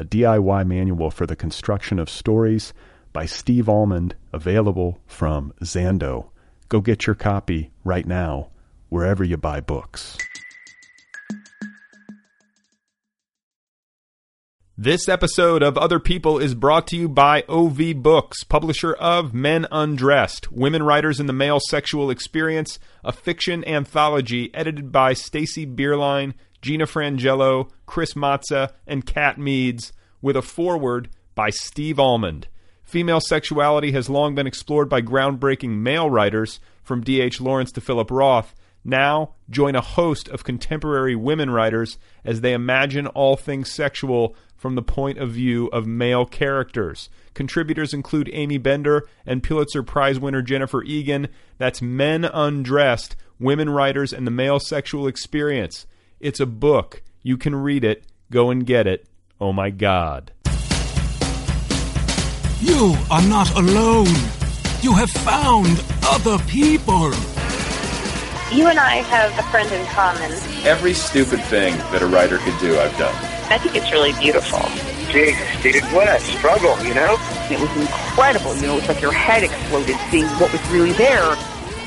a DIY manual for the construction of stories by Steve Almond, available from Zando. Go get your copy right now, wherever you buy books. This episode of Other People is brought to you by OV Books, publisher of Men Undressed, Women Writers in the Male Sexual Experience, a fiction anthology edited by Stacy Bierlein, Gina Frangello, Cris Mazza, and Kat Meads, with a foreword by Steve Almond. Female sexuality has long been explored by groundbreaking male writers, from D.H. Lawrence to Philip Roth. Now, join a host of contemporary women writers as they imagine all things sexual from the point of view of male characters. Contributors include Aimee Bender and Pulitzer Prize winner Jennifer Egan. That's Men Undressed Women Writers and the Male Sexual Experience. It's a book. You can read it. Go and get it. Oh my God. You are not alone. You have found other people. You and I have a friend in common. Every stupid thing that a writer could do, I've done. I think it's really beautiful. Jesus, dude, what a struggle, you know? It was incredible. You know, it was like your head exploded seeing what was really there.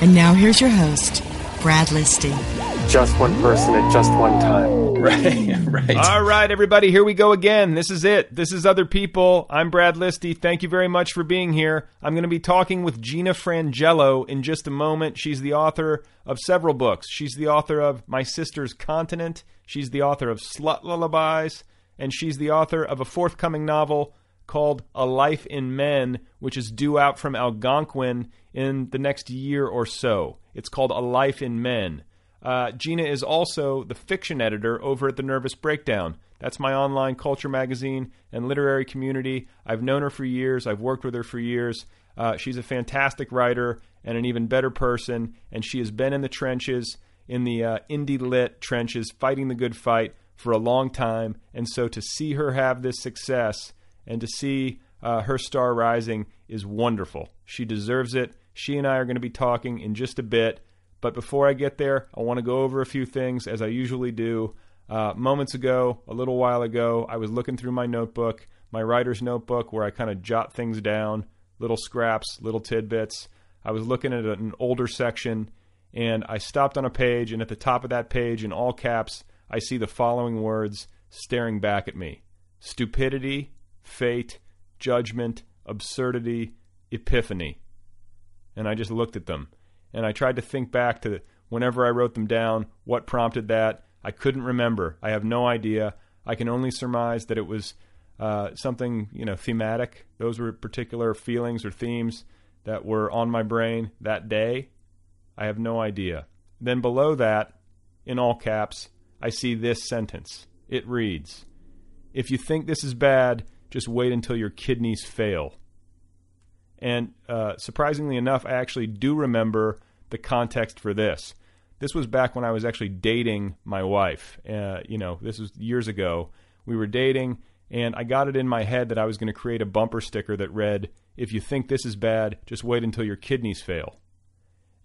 And now here's your host, Brad Listi. Just one person at just one time. Right, right. All right, everybody, here we go again. This is it. This is Other People. I'm Brad Listi. Thank you very much for being here. I'm going to be talking with Gina Frangello in just a moment. She's the author of several books. She's the author of My Sister's Continent. She's the author of Slut Lullabies. And she's the author of a forthcoming novel called A Life in Men, which is due out from Algonquin in the next year or so. It's called A Life in Men. Uh, Gina is also the fiction editor over at The Nervous Breakdown. That's my online culture magazine and literary community. I've known her for years, I've worked with her for years. Uh, she's a fantastic writer and an even better person, and she has been in the trenches, in the uh, indie lit trenches, fighting the good fight for a long time. And so to see her have this success and to see uh, her star rising is wonderful. She deserves it. She and I are going to be talking in just a bit. But before I get there, I want to go over a few things as I usually do. Uh, moments ago, a little while ago, I was looking through my notebook, my writer's notebook, where I kind of jot things down, little scraps, little tidbits. I was looking at an older section, and I stopped on a page, and at the top of that page, in all caps, I see the following words staring back at me stupidity, fate, judgment, absurdity, epiphany. And I just looked at them and I tried to think back to whenever I wrote them down, what prompted that. I couldn't remember. I have no idea. I can only surmise that it was uh, something, you know, thematic. Those were particular feelings or themes that were on my brain that day. I have no idea. Then below that, in all caps, I see this sentence. It reads If you think this is bad, just wait until your kidneys fail. And uh, surprisingly enough, I actually do remember the context for this. This was back when I was actually dating my wife. Uh, you know, this was years ago. We were dating, and I got it in my head that I was going to create a bumper sticker that read, If you think this is bad, just wait until your kidneys fail.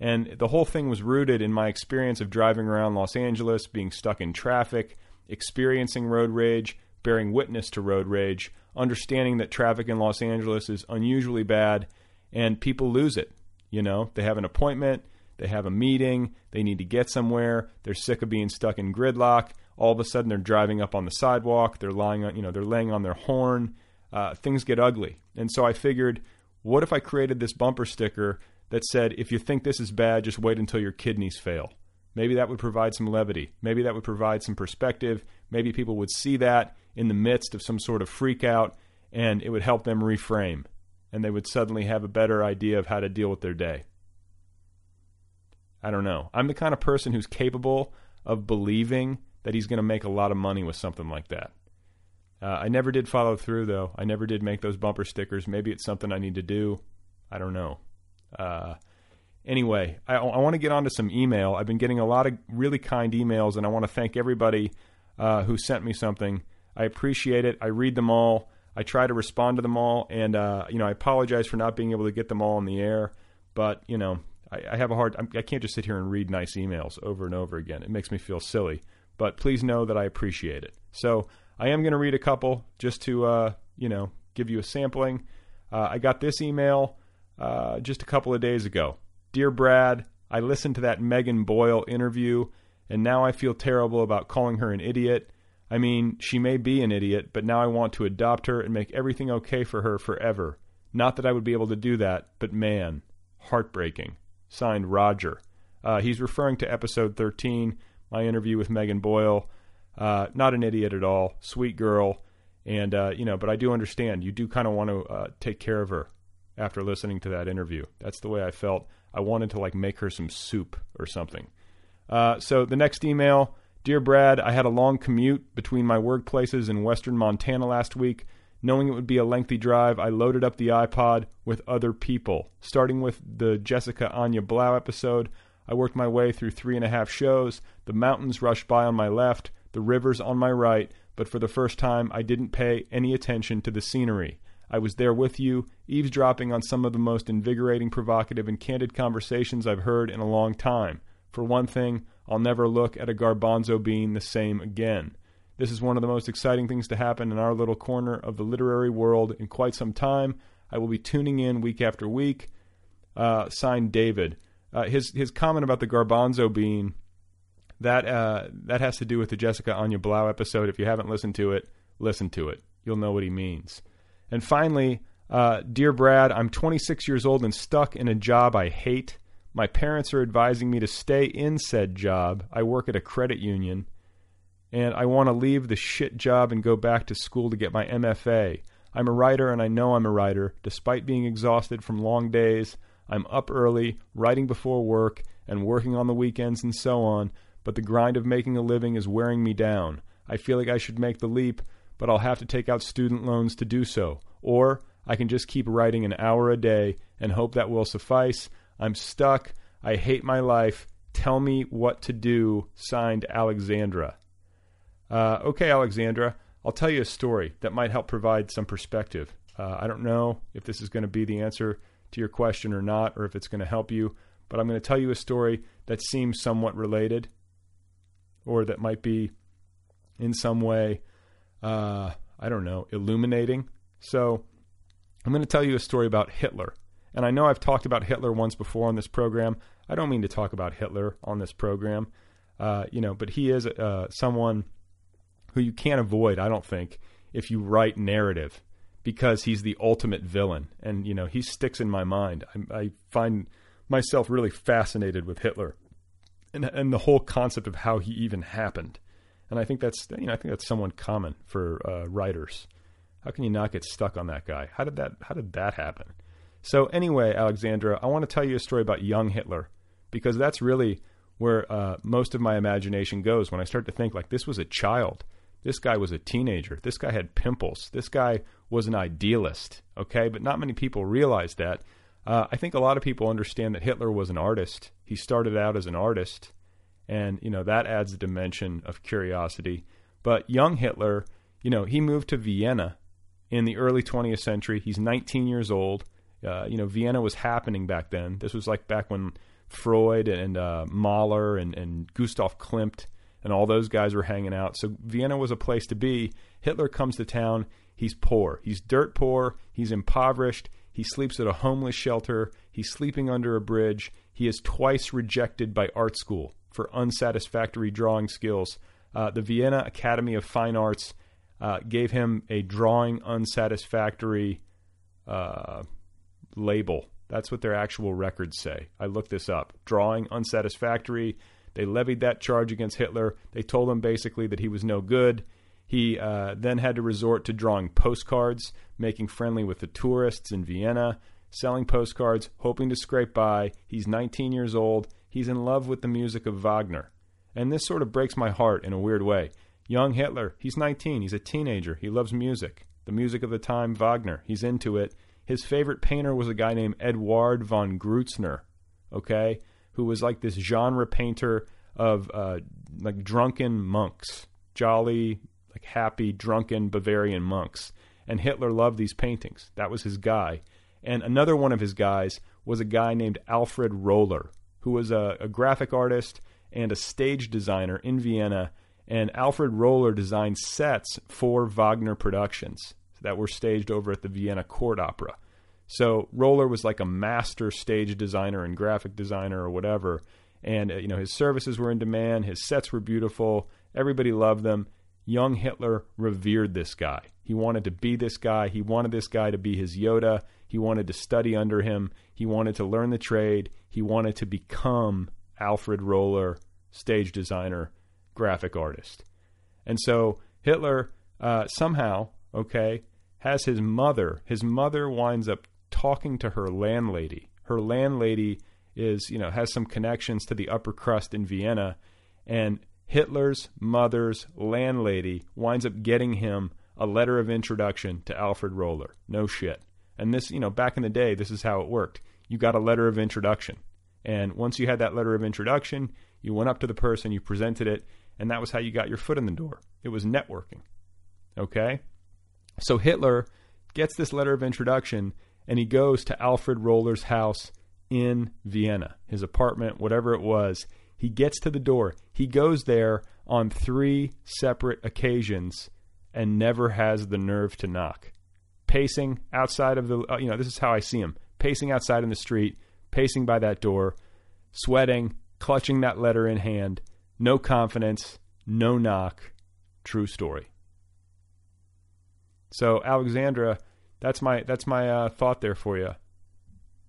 And the whole thing was rooted in my experience of driving around Los Angeles, being stuck in traffic, experiencing road rage, bearing witness to road rage, understanding that traffic in Los Angeles is unusually bad and people lose it. You know, they have an appointment, they have a meeting, they need to get somewhere, they're sick of being stuck in gridlock. All of a sudden, they're driving up on the sidewalk, they're lying on, you know, they're laying on their horn. Uh, things get ugly, and so I figured What if I created this bumper sticker that said, if you think this is bad, just wait until your kidneys fail? Maybe that would provide some levity. Maybe that would provide some perspective. Maybe people would see that in the midst of some sort of freak out and it would help them reframe and they would suddenly have a better idea of how to deal with their day. I don't know. I'm the kind of person who's capable of believing that he's going to make a lot of money with something like that. Uh, I never did follow through, though. I never did make those bumper stickers. Maybe it's something I need to do. I don't know. Uh, anyway, I, I want to get on to some email. I've been getting a lot of really kind emails, and I want to thank everybody uh, who sent me something. I appreciate it. I read them all. I try to respond to them all, and uh, you know, I apologize for not being able to get them all in the air. But you know, I, I have a hard. I can't just sit here and read nice emails over and over again. It makes me feel silly. But please know that I appreciate it. So I am going to read a couple just to uh, you know give you a sampling. Uh, I got this email uh, just a couple of days ago. Dear Brad, I listened to that Megan Boyle interview, and now I feel terrible about calling her an idiot. I mean, she may be an idiot, but now I want to adopt her and make everything okay for her forever. Not that I would be able to do that, but man, heartbreaking. Signed, Roger. Uh, he's referring to episode 13, my interview with Megan Boyle. Uh, not an idiot at all, sweet girl, and uh, you know, but I do understand you do kind of want to uh, take care of her after listening to that interview. That's the way I felt. I wanted to like make her some soup or something. Uh, so the next email, dear Brad, I had a long commute between my workplaces in western Montana last week. Knowing it would be a lengthy drive, I loaded up the iPod with other people. Starting with the Jessica Anya Blau episode, I worked my way through three and a half shows. The mountains rushed by on my left, the rivers on my right, but for the first time I didn't pay any attention to the scenery. I was there with you, eavesdropping on some of the most invigorating, provocative, and candid conversations I've heard in a long time. For one thing, I'll never look at a garbanzo bean the same again. This is one of the most exciting things to happen in our little corner of the literary world in quite some time. I will be tuning in week after week. Uh, signed David. Uh, his his comment about the garbanzo bean that uh, that has to do with the Jessica Anya Blau episode. If you haven't listened to it, listen to it. You'll know what he means. And finally, uh, dear Brad, I'm 26 years old and stuck in a job I hate. My parents are advising me to stay in said job. I work at a credit union and I want to leave the shit job and go back to school to get my MFA. I'm a writer and I know I'm a writer. Despite being exhausted from long days, I'm up early, writing before work, and working on the weekends and so on, but the grind of making a living is wearing me down. I feel like I should make the leap, but I'll have to take out student loans to do so. Or I can just keep writing an hour a day and hope that will suffice. I'm stuck. I hate my life. Tell me what to do. Signed, Alexandra. Uh, okay, Alexandra, I'll tell you a story that might help provide some perspective. Uh, I don't know if this is going to be the answer to your question or not, or if it's going to help you, but I'm going to tell you a story that seems somewhat related, or that might be in some way, uh, I don't know, illuminating. So I'm going to tell you a story about Hitler. And I know I've talked about Hitler once before on this program. I don't mean to talk about Hitler on this program, uh, you know, but he is uh, someone who you can't avoid, I don't think, if you write narrative, because he's the ultimate villain, and you know he sticks in my mind. I, I find myself really fascinated with Hitler, and and the whole concept of how he even happened, and I think that's you know I think that's somewhat common for uh, writers. How can you not get stuck on that guy? How did that How did that happen? So anyway, Alexandra, I want to tell you a story about young Hitler because that's really where uh, most of my imagination goes when I start to think like this was a child this guy was a teenager. This guy had pimples. This guy was an idealist, okay? But not many people realize that. Uh, I think a lot of people understand that Hitler was an artist. He started out as an artist, and, you know, that adds a dimension of curiosity. But young Hitler, you know, he moved to Vienna in the early 20th century. He's 19 years old. Uh, you know, Vienna was happening back then. This was like back when Freud and uh, Mahler and, and Gustav Klimt and all those guys were hanging out. So Vienna was a place to be. Hitler comes to town. He's poor. He's dirt poor. He's impoverished. He sleeps at a homeless shelter. He's sleeping under a bridge. He is twice rejected by art school for unsatisfactory drawing skills. Uh, the Vienna Academy of Fine Arts uh, gave him a drawing unsatisfactory uh, label. That's what their actual records say. I looked this up. Drawing unsatisfactory. They levied that charge against Hitler. They told him basically that he was no good. He uh, then had to resort to drawing postcards, making friendly with the tourists in Vienna, selling postcards, hoping to scrape by. He's 19 years old. He's in love with the music of Wagner. And this sort of breaks my heart in a weird way. Young Hitler, he's 19, he's a teenager, he loves music. The music of the time, Wagner, he's into it. His favorite painter was a guy named Eduard von Grützner, okay, who was like this genre painter of uh, like drunken monks, jolly, like happy, drunken Bavarian monks. And Hitler loved these paintings. That was his guy. And another one of his guys was a guy named Alfred Roller, who was a, a graphic artist and a stage designer in Vienna. And Alfred Roller designed sets for Wagner productions that were staged over at the Vienna Court Opera. So Roller was like a master stage designer and graphic designer or whatever. And uh, you know his services were in demand. His sets were beautiful. Everybody loved them. Young Hitler revered this guy. He wanted to be this guy. He wanted this guy to be his Yoda. He wanted to study under him. He wanted to learn the trade. He wanted to become Alfred Roller, stage designer, graphic artist. And so Hitler uh, somehow, okay, has his mother. His mother winds up talking to her landlady. Her landlady is, you know, has some connections to the upper crust in Vienna, and Hitler's mother's landlady winds up getting him a letter of introduction to Alfred Roller. No shit. And this, you know, back in the day, this is how it worked. You got a letter of introduction. And once you had that letter of introduction, you went up to the person, you presented it, and that was how you got your foot in the door. It was networking. Okay? So Hitler gets this letter of introduction and he goes to Alfred Roller's house in Vienna, his apartment, whatever it was. He gets to the door. He goes there on three separate occasions and never has the nerve to knock. Pacing outside of the, uh, you know, this is how I see him pacing outside in the street, pacing by that door, sweating, clutching that letter in hand, no confidence, no knock. True story. So, Alexandra, that's my that's my uh, thought there for you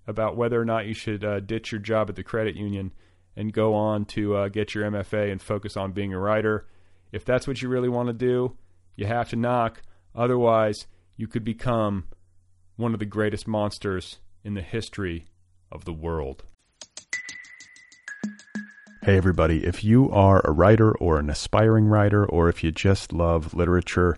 about whether or not you should uh, ditch your job at the credit union and go on to uh, get your MFA and focus on being a writer. If that's what you really want to do, you have to knock. Otherwise, you could become one of the greatest monsters in the history of the world. Hey, everybody. If you are a writer or an aspiring writer, or if you just love literature,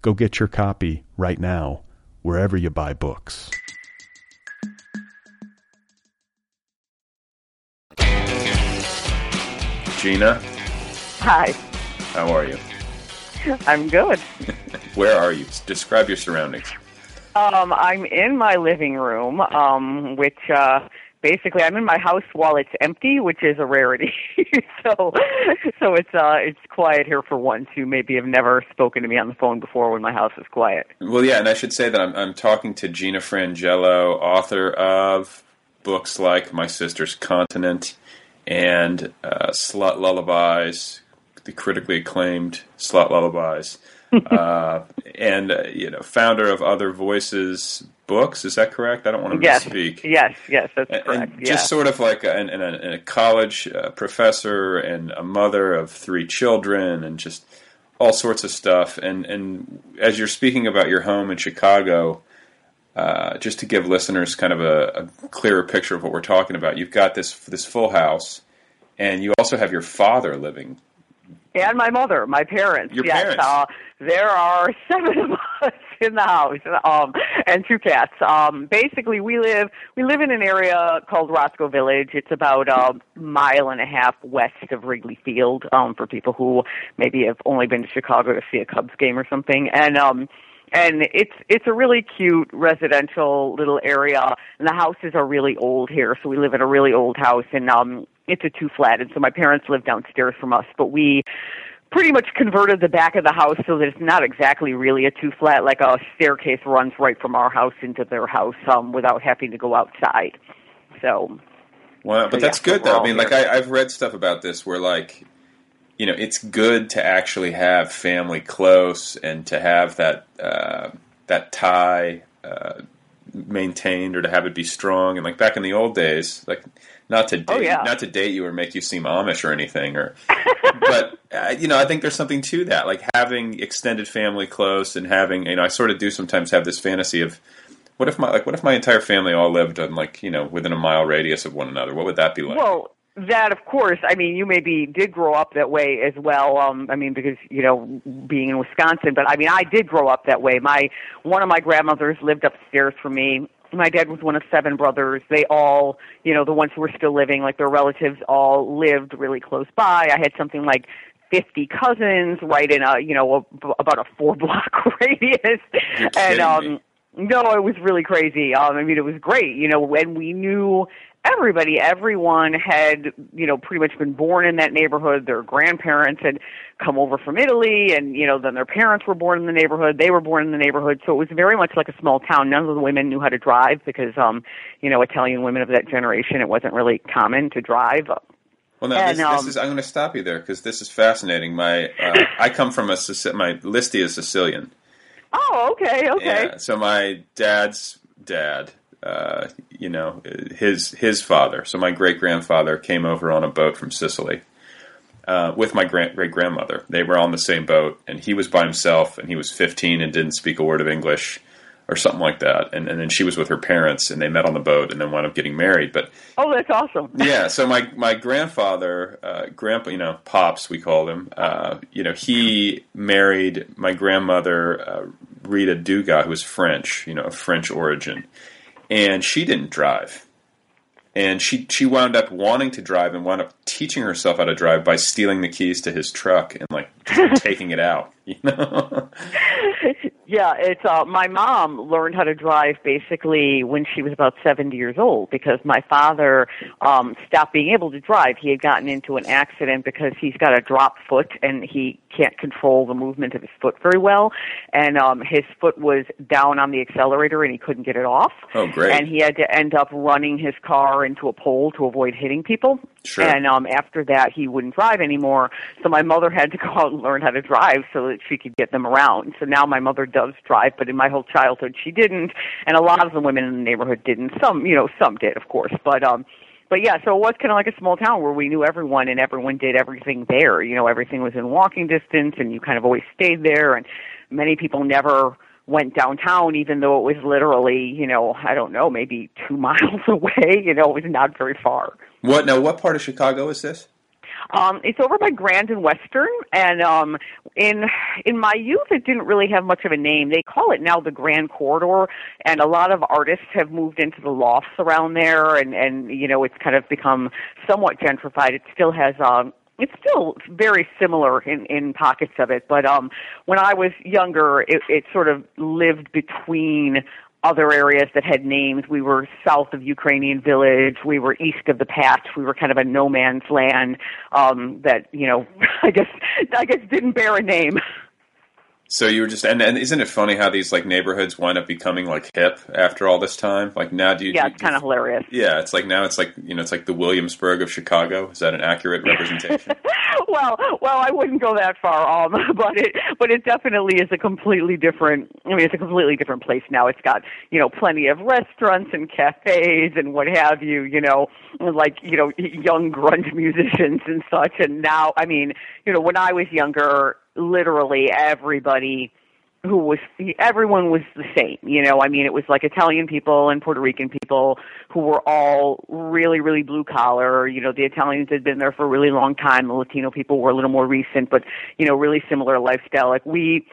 Go get your copy right now, wherever you buy books. Gina, Hi. how are you? I'm good. Where are you? Describe your surroundings. Um, I'm in my living room, um, which uh basically I'm in my house while it's empty, which is a rarity. so so it's uh it's quiet here for once who maybe have never spoken to me on the phone before when my house is quiet. Well, yeah, and I should say that I'm, I'm talking to Gina Frangello, author of books like My Sister's Continent and uh, Slut Lullabies, the critically acclaimed Slut Lullabies, uh, and uh, you know, founder of Other Voices books. Is that correct? I don't want to Yes. misspeak. Yes, yes, that's And- correct. And yeah. just sort of like a, and, and a, and a college uh, professor and a mother of three children and just all sorts of stuff. And and as you're speaking about your home in Chicago, uh, just to give listeners kind of a, a clearer picture of what we're talking about, you've got this this full house, and you also have your father living. And my mother, my parents. Your yes, parents. Uh, there are seven of us in the house, um, and two cats. Um, basically, we live we live in an area called Roscoe Village. It's about a mile and a half west of Wrigley Field. Um, for people who maybe have only been to Chicago to see a Cubs game or something, and um, and it's it's a really cute residential little area and the houses are really old here so we live in a really old house and um it's a two flat and so my parents live downstairs from us but we pretty much converted the back of the house so that it's not exactly really a two flat like a staircase runs right from our house into their house um without having to go outside so Well, but So, that's yeah, good though. I mean, like. I, I've read stuff about this where like, you know, it's good to actually have family close and to have that uh, that tie uh, maintained or to have it be strong. And like back in the old days, like not to date, Oh, yeah. not to date you or make you seem Amish or anything, or but you know, I think there's something to that, like having extended family close and having, you know, I sort of do sometimes have this fantasy of. What if my like? What if my entire family all lived on like you know within a mile radius of one another? What would that be like? Well, that of course. I mean, you maybe did grow up that way as well. Um, I mean, because you know, being in Wisconsin. But I mean, I did grow up that way. My one of my grandmothers lived upstairs from me. My dad was one of seven brothers. They all, you know, the ones who were still living, like their relatives, all lived really close by. I had something like 50 cousins right in a, you know, a, about a four block radius. You're and um me. no, it was really crazy. Um, I mean, it was great. You know, when we knew everybody, everyone had, you know, pretty much been born in that neighborhood. Their grandparents had come over from Italy, and you know, then their parents were born in the neighborhood. They were born in the neighborhood, so it was very much like a small town. None of the women knew how to drive because, um, you know, Italian women of that generation, it wasn't really common to drive. Well, no, And, this, um, this is. I'm going to stop you there because this is fascinating. My uh, I come from a my Listi is Sicilian. Oh, okay, okay. Yeah. So my dad's dad, uh, you know, his his father. So my great grandfather came over on a boat from Sicily uh, with my great grandmother. They were on the same boat, and he was by himself, and he was 15 and didn't speak a word of English. Or something like that, and, and then she was with her parents, and they met on the boat, and then wound up getting married. But Oh, that's awesome. yeah, so my my grandfather, uh, grandpa, you know, pops, we called him. Uh, you know, he married my grandmother, uh, Rita Dugas, who was French, you know, of French origin, and she didn't drive, and she she wound up wanting to drive and wound up teaching herself how to drive by stealing the keys to his truck and like just taking it out, you know. Yeah, it's uh my mom learned how to drive basically when she was about 70 years old because my father um stopped being able to drive. He had gotten into an accident because he's got a drop foot and he can't control the movement of his foot very well and um his foot was down on the accelerator and he couldn't get it off. Oh, great. And he had to end up running his car into a pole to avoid hitting people. Sure. And um after that he wouldn't drive anymore. So my mother had to go out and learn how to drive so that she could get them around. So now my mother does drive, but in my whole childhood she didn't, and a lot of the women in the neighborhood didn't. Some, you know, some did, of course, but um but yeah, so it was kind of like a small town where we knew everyone and everyone did everything there. You know, everything was in walking distance and you kind of always stayed there and many people never went downtown even though it was literally, you know, I don't know, maybe 2 miles away, you know, it was not very far. what now? What part of Chicago is this? Um, it's over by Grand and Western, and um, in in my youth, it didn't really have much of a name. They call it now the Grand Corridor, and a lot of artists have moved into the lofts around there, and and you know, it's kind of become somewhat gentrified. It still has um, it's still very similar in in pockets of it, but um, when I was younger, it, it sort of lived between other areas that had names. We were south of Ukrainian Village. We were east of the Patch. We were kind of a no man's land um, that you know, I guess I guess didn't bear a name. So you were just, and, and isn't it funny how these like neighborhoods wind up becoming like hip after all this time? Like now, do you? Yeah, do it's kind of hilarious. Yeah, it's like now it's like you know it's like the Williamsburg of Chicago. Is that an accurate representation? well, well, I wouldn't go that far, um, but it, but it definitely is a completely different. I mean, it's a completely different place now. It's got you know plenty of restaurants and cafes and what have you. You know, like you know young grunge musicians and such. And now, I mean, you know, when I was younger, literally everybody who was everyone was the same you know? I mean it was like italian people and puerto rican people who were all really really blue collar. You know the italians had been there for a really long time. The latino people were a little more recent but you know really similar lifestyle. Like we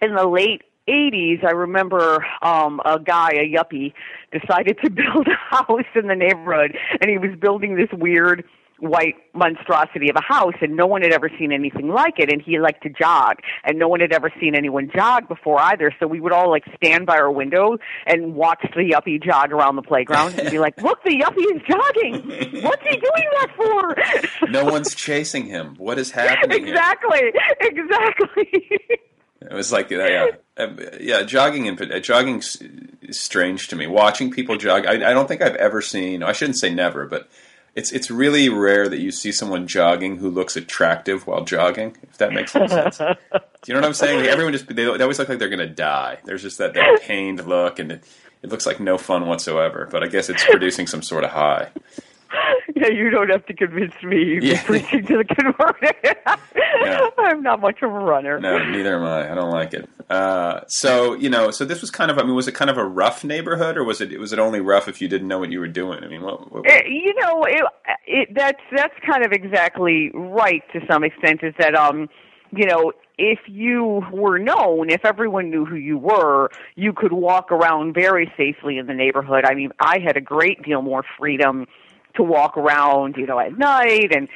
in the late 80s, I remember um, a guy, a yuppie, decided to build a house in the neighborhood, and he was building this weird white monstrosity of a house and no one had ever seen anything like it and he liked to jog and no one had ever seen anyone jog before either so we would all like stand by our window and watch the yuppie jog around the playground and be like look the yuppie is jogging! What's he doing that for? No one's chasing him. What is happening exactly here? exactly. It was like yeah yeah. Jogging and uh, jogging is strange to me. Watching people jog I, I don't think i've ever seen i shouldn't say never but it's it's really rare that you see someone jogging who looks attractive while jogging. If that makes any sense. Do you know what I'm saying? Like everyone just they, they always look like they're going to die. There's just that, that pained look, and it, it looks like no fun whatsoever. But I guess it's producing some sort of high. Yeah, you don't have to convince me. You're yeah. preaching to the converted. yeah. I'm not much of a runner. No, neither am I. I don't like it. Uh, so you know, so this was kind of. I mean, was it kind of a rough neighborhood, or was it was it only rough if you didn't know what you were doing? I mean, what? what, what? It, you know, it, it, that's that's kind of exactly right to some extent. Is that um, you know, if you were known, if everyone knew who you were, you could walk around very safely in the neighborhood. I mean, I had a great deal more freedom to walk around, you know, at night and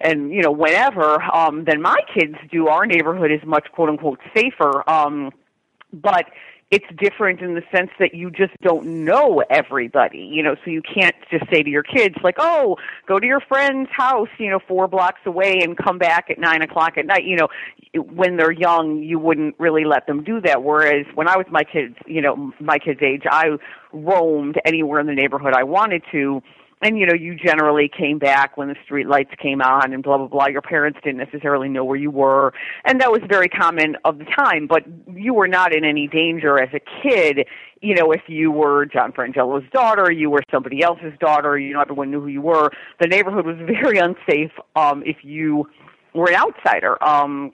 and you know whenever um than my kids do. Our neighborhood is much quote unquote safer. Um but it's different in the sense that you just don't know everybody, you know, so you can't just say to your kids like, oh, go to your friend's house, you know, four blocks away and come back at nine o'clock at night. You know, when they're young, you wouldn't really let them do that. Whereas when I was my kids, you know, my kids' age, I roamed anywhere in the neighborhood I wanted to and you know you generally came back when the street lights came on and blah blah blah. Your parents didn't necessarily know where you were. And that was very common of the time. But you were not in any danger as a kid. You know if you were john frangello's daughter you were somebody else's daughter you know everyone knew who you were. The neighborhood was very unsafe um if you were an outsider. Um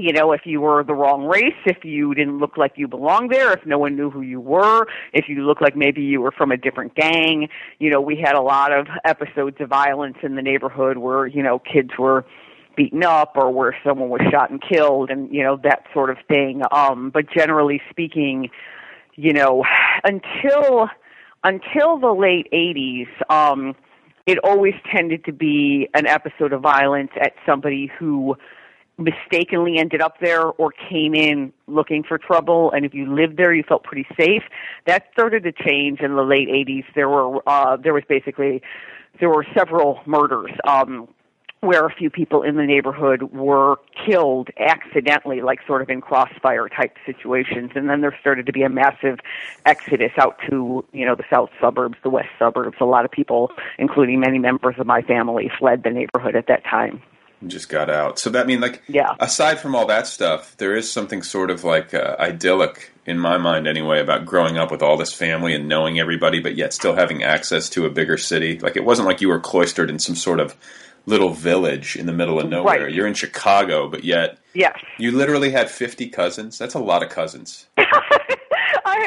you know, if you were the wrong race, if you didn't look like you belonged there, if no one knew who you were, if you looked like maybe you were from a different gang. You know, we had a lot of episodes of violence in the neighborhood where, you know, kids were beaten up or where someone was shot and killed and, you know, that sort of thing. Um, but generally speaking, you know, until until the late 80s, um, it always tended to be an episode of violence at somebody who mistakenly ended up there or came in looking for trouble and if you lived there you felt pretty safe that started to change in the late 80s there were uh there was basically there were several murders um where a few people in the neighborhood were killed accidentally, like sort of in crossfire type situations. And then there started to be a massive exodus out to, you know, the south suburbs, the west suburbs. A lot of people, including many members of my family, fled the neighborhood at that time just got out. So that I mean, like, yeah. Aside from all that stuff, there is something sort of like uh, idyllic in my mind, anyway, about growing up with all this family and knowing everybody, but yet still having access to a bigger city. Like, it wasn't like you were cloistered in some sort of little village in the middle of nowhere. Right. You're in Chicago, but yet, yes, you literally had fifty cousins. That's a lot of cousins.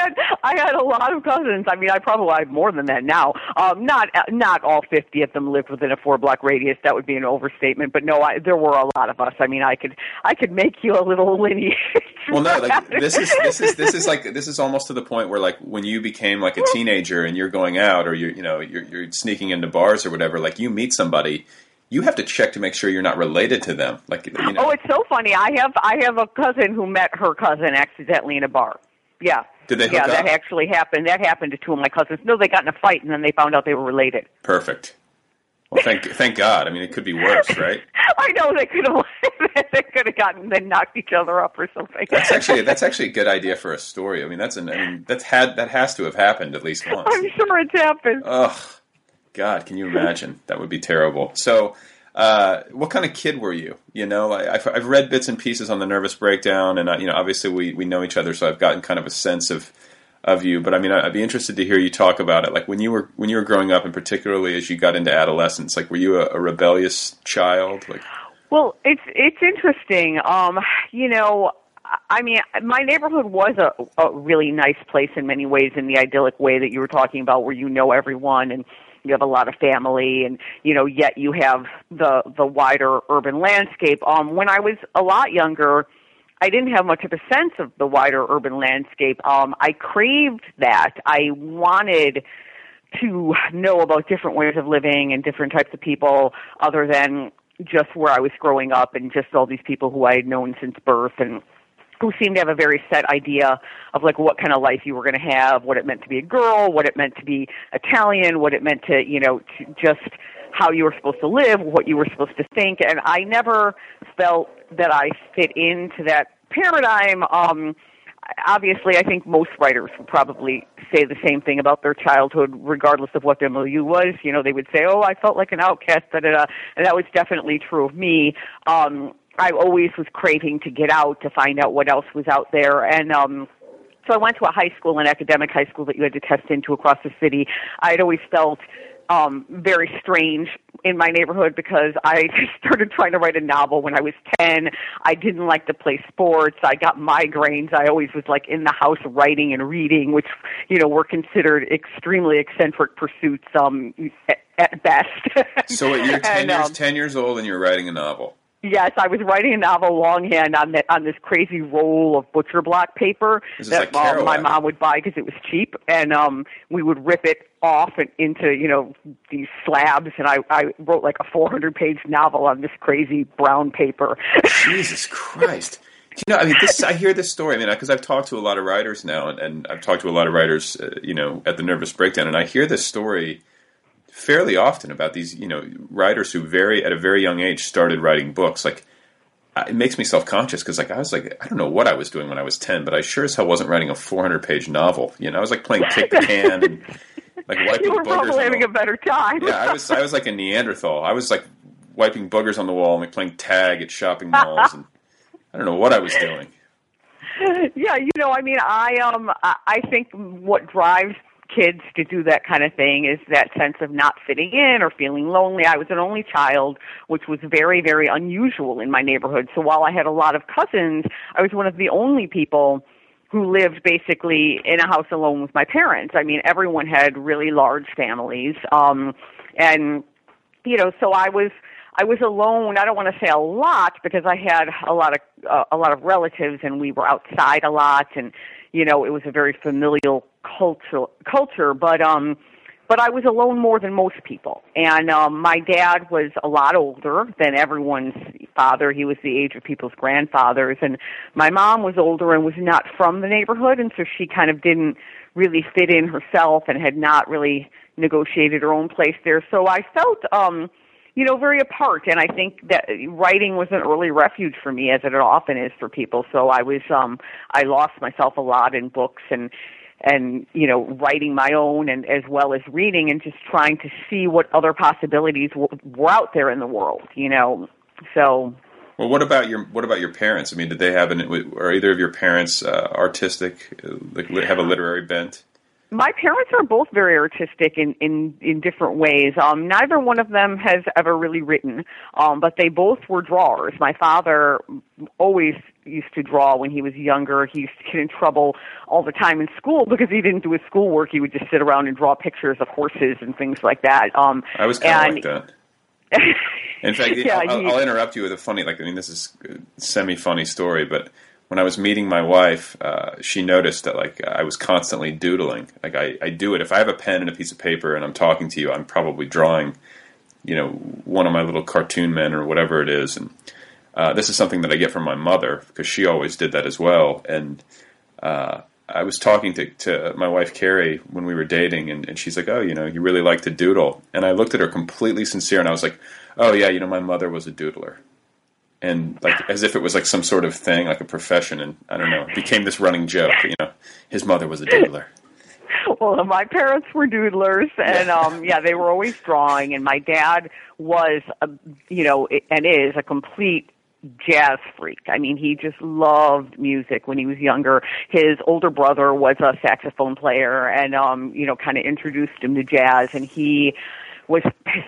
I had I had a lot of cousins. I mean, I probably have more than that now. Um, not not all fifty of them lived within a four block radius. That would be an overstatement. But no, I, there were a lot of us. I mean, I could I could make you a little lineage. Well, no, like this is this is this is like this is almost to the point where like when you became like a teenager and you're going out or you're you know you're you're sneaking into bars or whatever. Like you meet somebody you have to check to make sure you're not related to them. Like, you know. oh, it's so funny. I have I have a cousin who met her cousin accidentally in a bar. Yeah. Did they? yeah, up? that actually happened. That happened to two of my cousins. No, they got in a fight, and then they found out they were related. Perfect. Well, thank thank God. I mean, it could be worse, right? I know they could have they could have gotten then knocked each other up or something. That's actually that's actually a good idea for a story. I mean, that's an I mean that's had that has to have happened at least once. I'm sure it's happened. Ugh, God, can you imagine? That would be terrible. So, uh, what kind of kid were you? You know, I've, I've read bits and pieces on the nervous breakdown, and uh, you know, obviously we we know each other, so I've gotten kind of a sense of of you. But I mean, I'd be interested to hear you talk about it. Like when you were when you were growing up, and particularly as you got into adolescence, like were you a, a rebellious child? Like, well, it's it's interesting. Um, you know, I mean, my neighborhood was a, a really nice place in many ways, in the idyllic way that you were talking about, where you know everyone and you have a lot of family, and you know, yet you have the the wider urban landscape. Um, when I was a lot younger, I didn't have much of a sense of the wider urban landscape. Um, I craved that. I wanted to know about different ways of living and different types of people, other than just where I was growing up and just all these people who I had known since birth and who seemed to have a very set idea of like what kind of life you were going to have, what it meant to be a girl, what it meant to be Italian, what it meant to, you know, to just how you were supposed to live, what you were supposed to think, and I never felt that I fit into that paradigm. Um, obviously, I think most writers would probably say the same thing about their childhood, regardless of what their milieu was. You know, they would say, "Oh, I felt like an outcast," da da da, and that was definitely true of me. Um, I always was craving to get out to find out what else was out there, and um, so I went to a high school, an academic high school that you had to test into across the city. I had always felt um very strange in my neighborhood because I started trying to write a novel when I was 10. I didn't like to play sports. I got migraines. I always was like in the house writing and reading, which, you know, were considered extremely eccentric pursuits um at, at best. So you're 10 And, years um, 10 years old and you're writing a novel. Yes, I was writing a novel longhand on that on this crazy roll of butcher block paper This that like um, my mom would buy because it was cheap, and um we would rip it off and into you know these slabs, and I I wrote like a 400 page novel on this crazy brown paper. Jesus Christ. You know, I mean, this, I hear this story, I mean, because I've talked to a lot of writers now, and, and I've talked to a lot of writers, uh, you know, at the Nervous Breakdown, and I hear this story fairly often about these, you know, writers who very, at a very young age started writing books. Like, it makes me self conscious because, like, I was like, I don't know what I was doing when I was 10, but I sure as hell wasn't writing a 400 page novel. You know, I was like playing kick the can and like wiping you were probably having a better time. yeah, I was I was like a Neanderthal. I was like wiping boogers on the wall and like playing tag at shopping malls, and I don't know what I was doing. yeah, you know, I mean, I um, I think what drives kids to do that kind of thing is that sense of not fitting in or feeling lonely. I was an only child, which was very, very unusual in my neighborhood. So while I had a lot of cousins, I was one of the only people who lived basically in a house alone with my parents. I mean, everyone had really large families, um, and you know, so I was I was alone. I don't want to say a lot because I had a lot of uh, a lot of relatives, and we were outside a lot, and you know, it was a very familial culture culture. But um, but I was alone more than most people, and um, my dad was a lot older than everyone's father. He was the age of people's grandfathers, and my mom was older and was not from the neighborhood, and so she kind of didn't really fit in herself and had not really negotiated her own place there. So I felt um you know, very apart. And I think that writing was an early refuge for me, as it often is for people. So I was, um, I lost myself a lot in books and, and, you know, writing my own and as well as reading and just trying to see what other possibilities were out there in the world, you know. So, Well, what about your what about your parents? I mean, did they have an? Are either of your parents uh, artistic? uh, Like, have a literary bent? My parents are both very artistic in in in different ways. Um neither one of them has ever really written um but they both were drawers. My father always used to draw when he was younger. He used to get in trouble all the time in school because he didn't do his schoolwork. He would just sit around and draw pictures of horses and things like that. Um I was kind of like that. In fact, Yeah, I'll, I'll interrupt you with a funny, like I mean, this is a semi-funny story, but when I was meeting my wife, uh, she noticed that like I was constantly doodling. Like I, I do it if I have a pen and a piece of paper and I'm talking to you, I'm probably drawing, you know, one of my little cartoon men or whatever it is. And uh, this is something that I get from my mother because she always did that as well. And uh, I was talking to, to my wife Carrie when we were dating, and, and she's like, "Oh, you know, you really like to doodle." And I looked at her completely sincere, and I was like, "Oh yeah, you know, my mother was a doodler." And like as if it was like some sort of thing, like a profession, and I don't know, became this running joke. You know, his mother was a doodler. well, my parents were doodlers, and um, yeah, they were always drawing. And my dad was, a, you know, and is a complete jazz freak. I mean, he just loved music when he was younger. His older brother was a saxophone player, and um, you know, kind of introduced him to jazz, and he was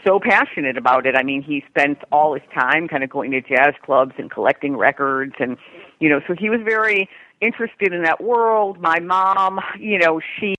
so passionate about it. I mean, he spent all his time kind of going to jazz clubs and collecting records and you know, so he was very interested in that world. My mom, you know, she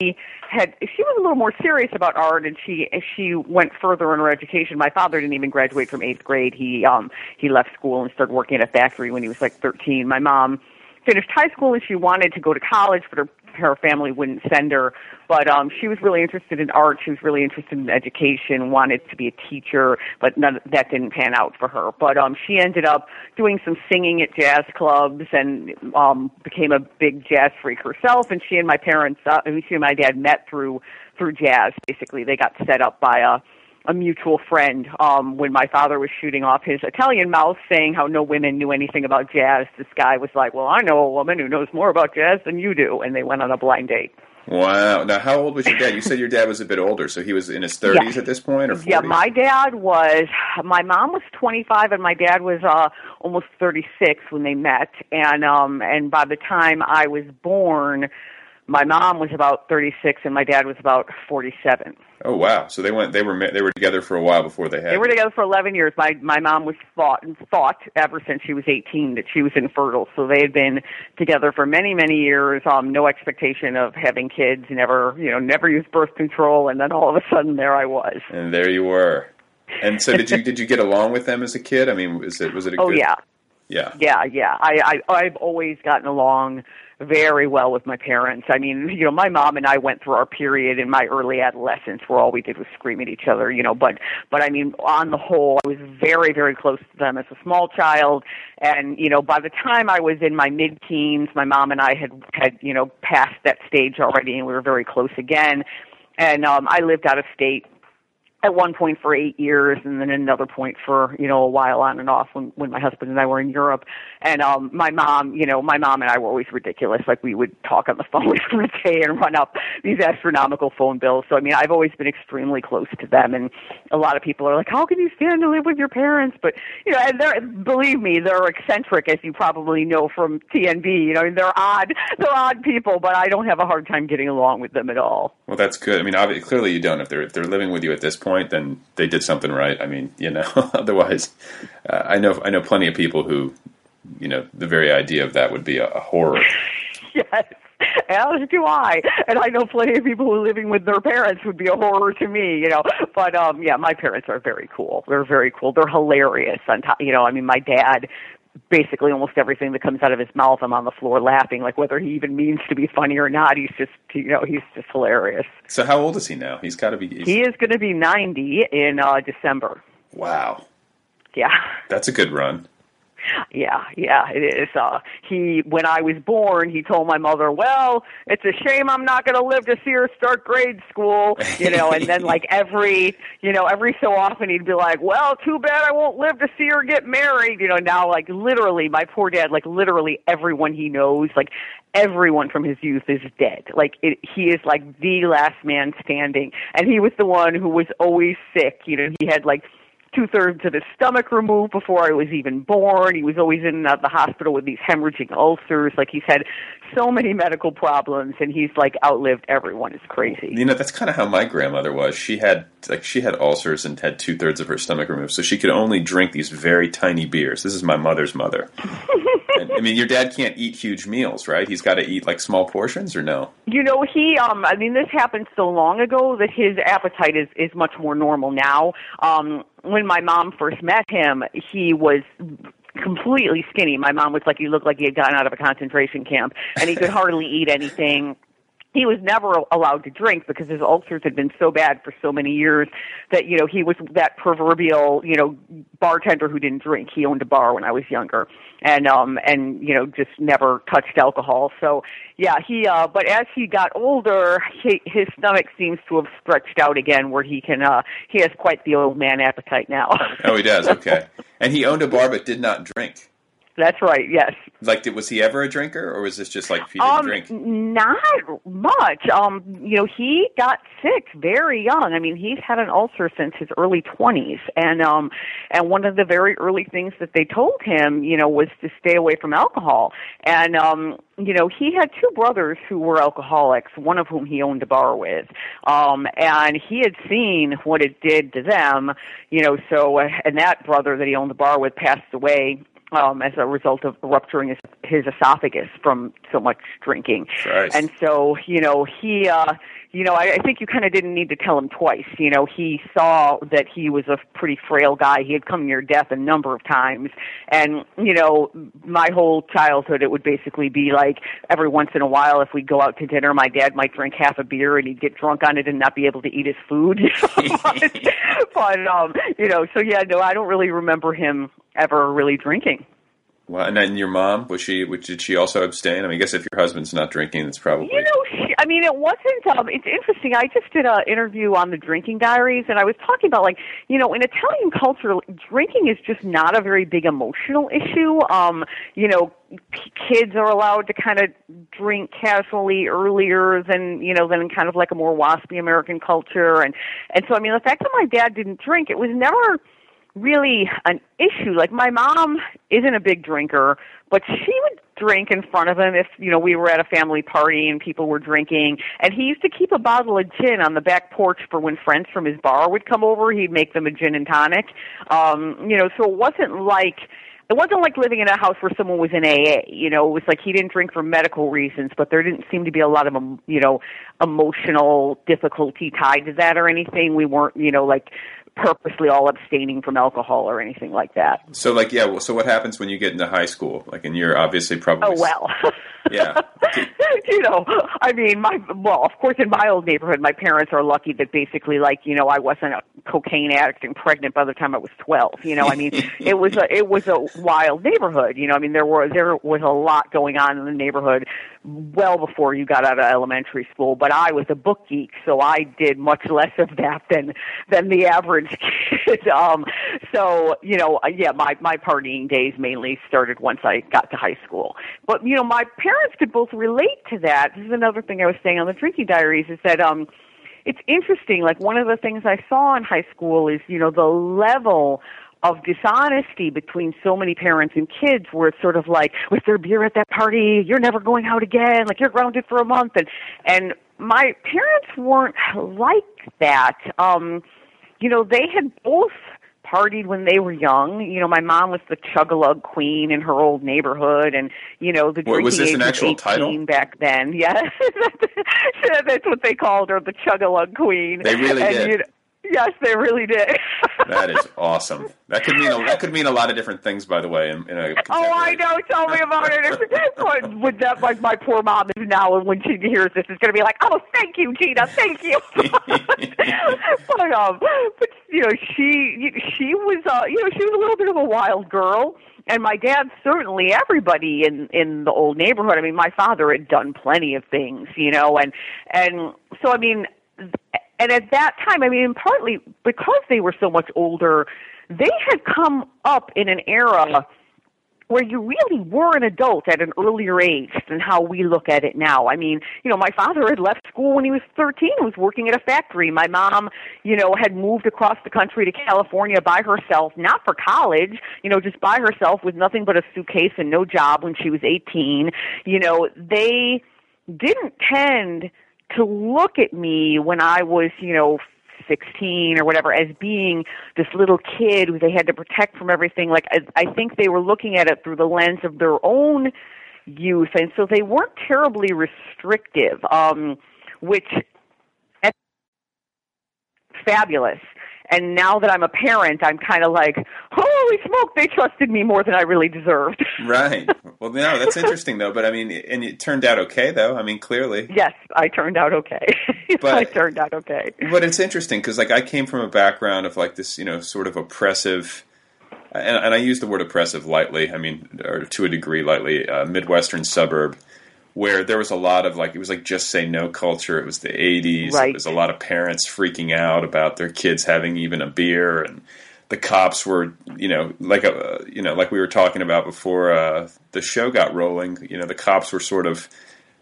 had she was a little more serious about art and she she went further in her education. My father didn't even graduate from 8th grade. He um he left school and started working at a factory when he was like 13. My mom finished high school and she wanted to go to college, but her her family wouldn't send her. But um, she was really interested in art. She was really interested in education. Wanted to be a teacher, but none, that didn't pan out for her. But um, she ended up doing some singing at jazz clubs and um, became a big jazz freak herself. And she and my parents, uh, she and my dad met through through jazz. Basically, they got set up by a a mutual friend um when my father was shooting off his Italian mouth saying how no women knew anything about jazz this guy was like well I know a woman who knows more about jazz than you do and they went on a blind date Wow. Now, how old was your dad? You said your dad was a bit older, so he was in his 30s Yeah. at this point, or 40s? yeah my dad was my mom was 25 and my dad was uh almost 36 when they met and um and by the time I was born my mom was about 36 and my dad was about 47 Oh, wow. So they went. They were ma- they were together for a while before they had. They were together for 11 years. My my mom was thought and thought ever since she was 18 that she was infertile. So they had been together for many many years. Um, no expectation of having kids. Never you know never used birth control. And then all of a sudden there I was. And there you were. And so did you did you get along with them as a kid? I mean, was it was it a Oh good? yeah, Yeah. yeah, yeah. I, I I've always gotten along very well with my parents. I mean, you know, my mom and I went through our period in my early adolescence where all we did was scream at each other, you know, but but I mean, on the whole, I was very very close to them as a small child and, you know, by the time I was in my mid-teens, my mom and I had had, you know, passed that stage already and we were very close again. And um I lived out of state at one point for eight years and then another point for you know a while on and off when when my husband and I were in Europe. And um my mom you know my mom and I were always ridiculous. Like we would talk on the phone for a day and run up these astronomical phone bills. So I mean I've always been extremely close to them. And a lot of people are like how can you stand to live with your parents? But you know and they're believe me they're eccentric as you probably know from TNB you know they're odd they're odd people but I don't have a hard time getting along with them at all. Well, that's good. I mean, obviously, clearly you don't. If they're if they're living with you at this point, then they did something right. I mean, you know. Otherwise, uh, I know I know plenty of people who, you know, the very idea of that would be a, a horror. yes. As do I. And I know plenty of people who living with their parents would be a horror to me, you know. But um yeah, my parents are very cool. They're very cool. They're hilarious on top you know, I mean my dad basically almost everything that comes out of his mouth I'm on the floor laughing, like whether he even means to be funny or not, he's just you know, he's just hilarious. So how old is he now? He's got to be. He is gonna be ninety in uh December. wow, Yeah. that's a good run. Yeah, yeah, it is. Uh he when I was born, he told my mother, "Well, it's a shame I'm not going to live to see her start grade school." You know, and then like every, you know, every so often he'd be like, "Well, too bad I won't live to see her get married." You know, now like literally my poor dad, like literally everyone he knows, like everyone from his youth is dead. Like it, he is like the last man standing, and he was the one who was always sick. You know, he had like two thirds of his stomach removed before I was even born. He was always in uh, the hospital with these hemorrhaging ulcers. Like he's had so many medical problems, and he's like outlived everyone. It's crazy. You know, that's kind of how my grandmother was. She had like she had ulcers and had two thirds of her stomach removed, so she could only drink these very tiny beers. This is my mother's mother. I mean, your dad can't eat huge meals, right? He's got to eat like small portions, or no? You know, he um I mean this happened so long ago that his appetite is is much more normal now. Um when my mom first met him, he was completely skinny. My mom was like he looked like he had gotten out of a concentration camp and he could hardly eat anything. He was never allowed to drink because his ulcers had been so bad for so many years that you know he was that proverbial you know bartender who didn't drink. He owned a bar when I was younger, and um and you know just never touched alcohol. So yeah, he uh but as he got older, he, his stomach seems to have stretched out again, where he can uh he has quite the old man appetite now. Oh, he does. Okay, and he owned a bar but did not drink. That's right. Yes. Like, did, was he ever a drinker, or was this just like he didn't Um, drink? not much. Um, you know, he got sick very young. I mean, he's had an ulcer since his early twenties, and um, and one of the very early things that they told him, you know, was to stay away from alcohol. And um, you know, he had two brothers who were alcoholics, one of whom he owned a bar with, um, and he had seen what it did to them. You know, so uh, and that brother that he owned the bar with passed away um, as a result of rupturing his, his esophagus from so much drinking. Christ. And so, you know, he, uh, you know, I, I think you kind of didn't need to tell him twice. You know, he saw that he was a pretty frail guy. He had come near death a number of times. And, you know, my whole childhood, it would basically be like every once in a while, if we'd go out to dinner, my dad might drink half a beer and he'd get drunk on it and not be able to eat his food. but, but, um, you know, so yeah, no, I don't really remember him ever really drinking. Well, and then your mom was she? Did she also abstain? I mean, I guess if your husband's not drinking, it's probably You know, she, I mean, it wasn't. Um, it's interesting. I just did an interview on the drinking diaries, and I was talking about like, you know, in Italian culture, drinking is just not a very big emotional issue. Um, you know, p- kids are allowed to kind of drink casually earlier than you know than kind of like a more waspy American culture, and and so I mean, the fact that my dad didn't drink, it was never really an issue. Like my mom isn't a big drinker, but she would drink in front of him if, you know, we were at a family party and people were drinking. And he used to keep a bottle of gin on the back porch for when friends from his bar would come over, he'd make them a gin and tonic. Um, you know, so it wasn't like it wasn't like living in a house where someone was in AA. You know, it was like he didn't drink for medical reasons, but there didn't seem to be a lot of, um, you know, emotional difficulty tied to that or anything. We weren't, you know, like purposely all abstaining from alcohol or anything like that. So, like, yeah. Well, so what happens when you get into high school? Like, and you're obviously probably Oh well. Yeah. you know, I mean, my well, of course, in my old neighborhood, my parents are lucky that basically, like, you know, I wasn't a cocaine addict and pregnant by the time I was twelve. You know, I mean, it was a it was a wild neighborhood. You know, I mean, there were there was a lot going on in the neighborhood well before you got out of elementary school. But I was a book geek, so I did much less of that than than the average kid. um, so you know, uh, yeah, my my partying days mainly started once I got to high school. But you know, my parents could both relate to that. This is another thing I was saying on the drinking diaries is that um it's interesting. Like one of the things I saw in high school is, you know, the level of dishonesty between so many parents and kids where it's sort of like, was there beer at that party? You're never going out again. Like you're grounded for a month. And, and my parents weren't like that. Um, you know, they had both partied when they were young. You know, my mom was the chug-a-lug queen in her old neighborhood, and you know the drinking was this an actual title? back then. Yes, that's what they called her, the chug-a-lug queen. They really and, did. You know, yes, they really did. that is awesome. That could mean a, that could mean a lot of different things, by the way. In, in a Oh, I know. Tell me about it. Would that like my poor mom is now, and when she hears this, is going to be like, "Oh, thank you, Gina, thank you." but um, but you know, she she was uh, you know, she was a little bit of a wild girl. And my dad certainly everybody in in the old neighborhood. I mean, my father had done plenty of things, you know, and and so I mean, and at that time, I mean, partly because they were so much older, they had come up in an era where you really were an adult at an earlier age than how we look at it now. I mean, you know, my father had left school when he was 13, was working at a factory. My mom, you know, had moved across the country to California by herself, not for college, you know, just by herself with nothing but a suitcase and no job when she was 18. You know, they didn't tend to look at me when I was, you know, 16 or whatever as being this little kid who they had to protect from everything. Like I, I think they were looking at it through the lens of their own youth. And so they weren't terribly restrictive um which fabulous and now that I'm a parent I'm kind of like holy smoke they trusted me more than I really deserved Right. Well, no, that's interesting though. But I mean, and it turned out okay though. I mean, clearly. yes I turned out okay But- I turned out okay But it's interesting because, like, I came from a background of like this, you know, sort of oppressive, and, and I use the word oppressive lightly. I mean, or to a degree, lightly. Uh, Midwestern suburb where there was a lot of like it was like just say no culture. It was the '80s. Right. It was a lot of parents freaking out about their kids having even a beer, and the cops were, you know, like a, you know, like we were talking about before uh, the show got rolling. You know, the cops were sort of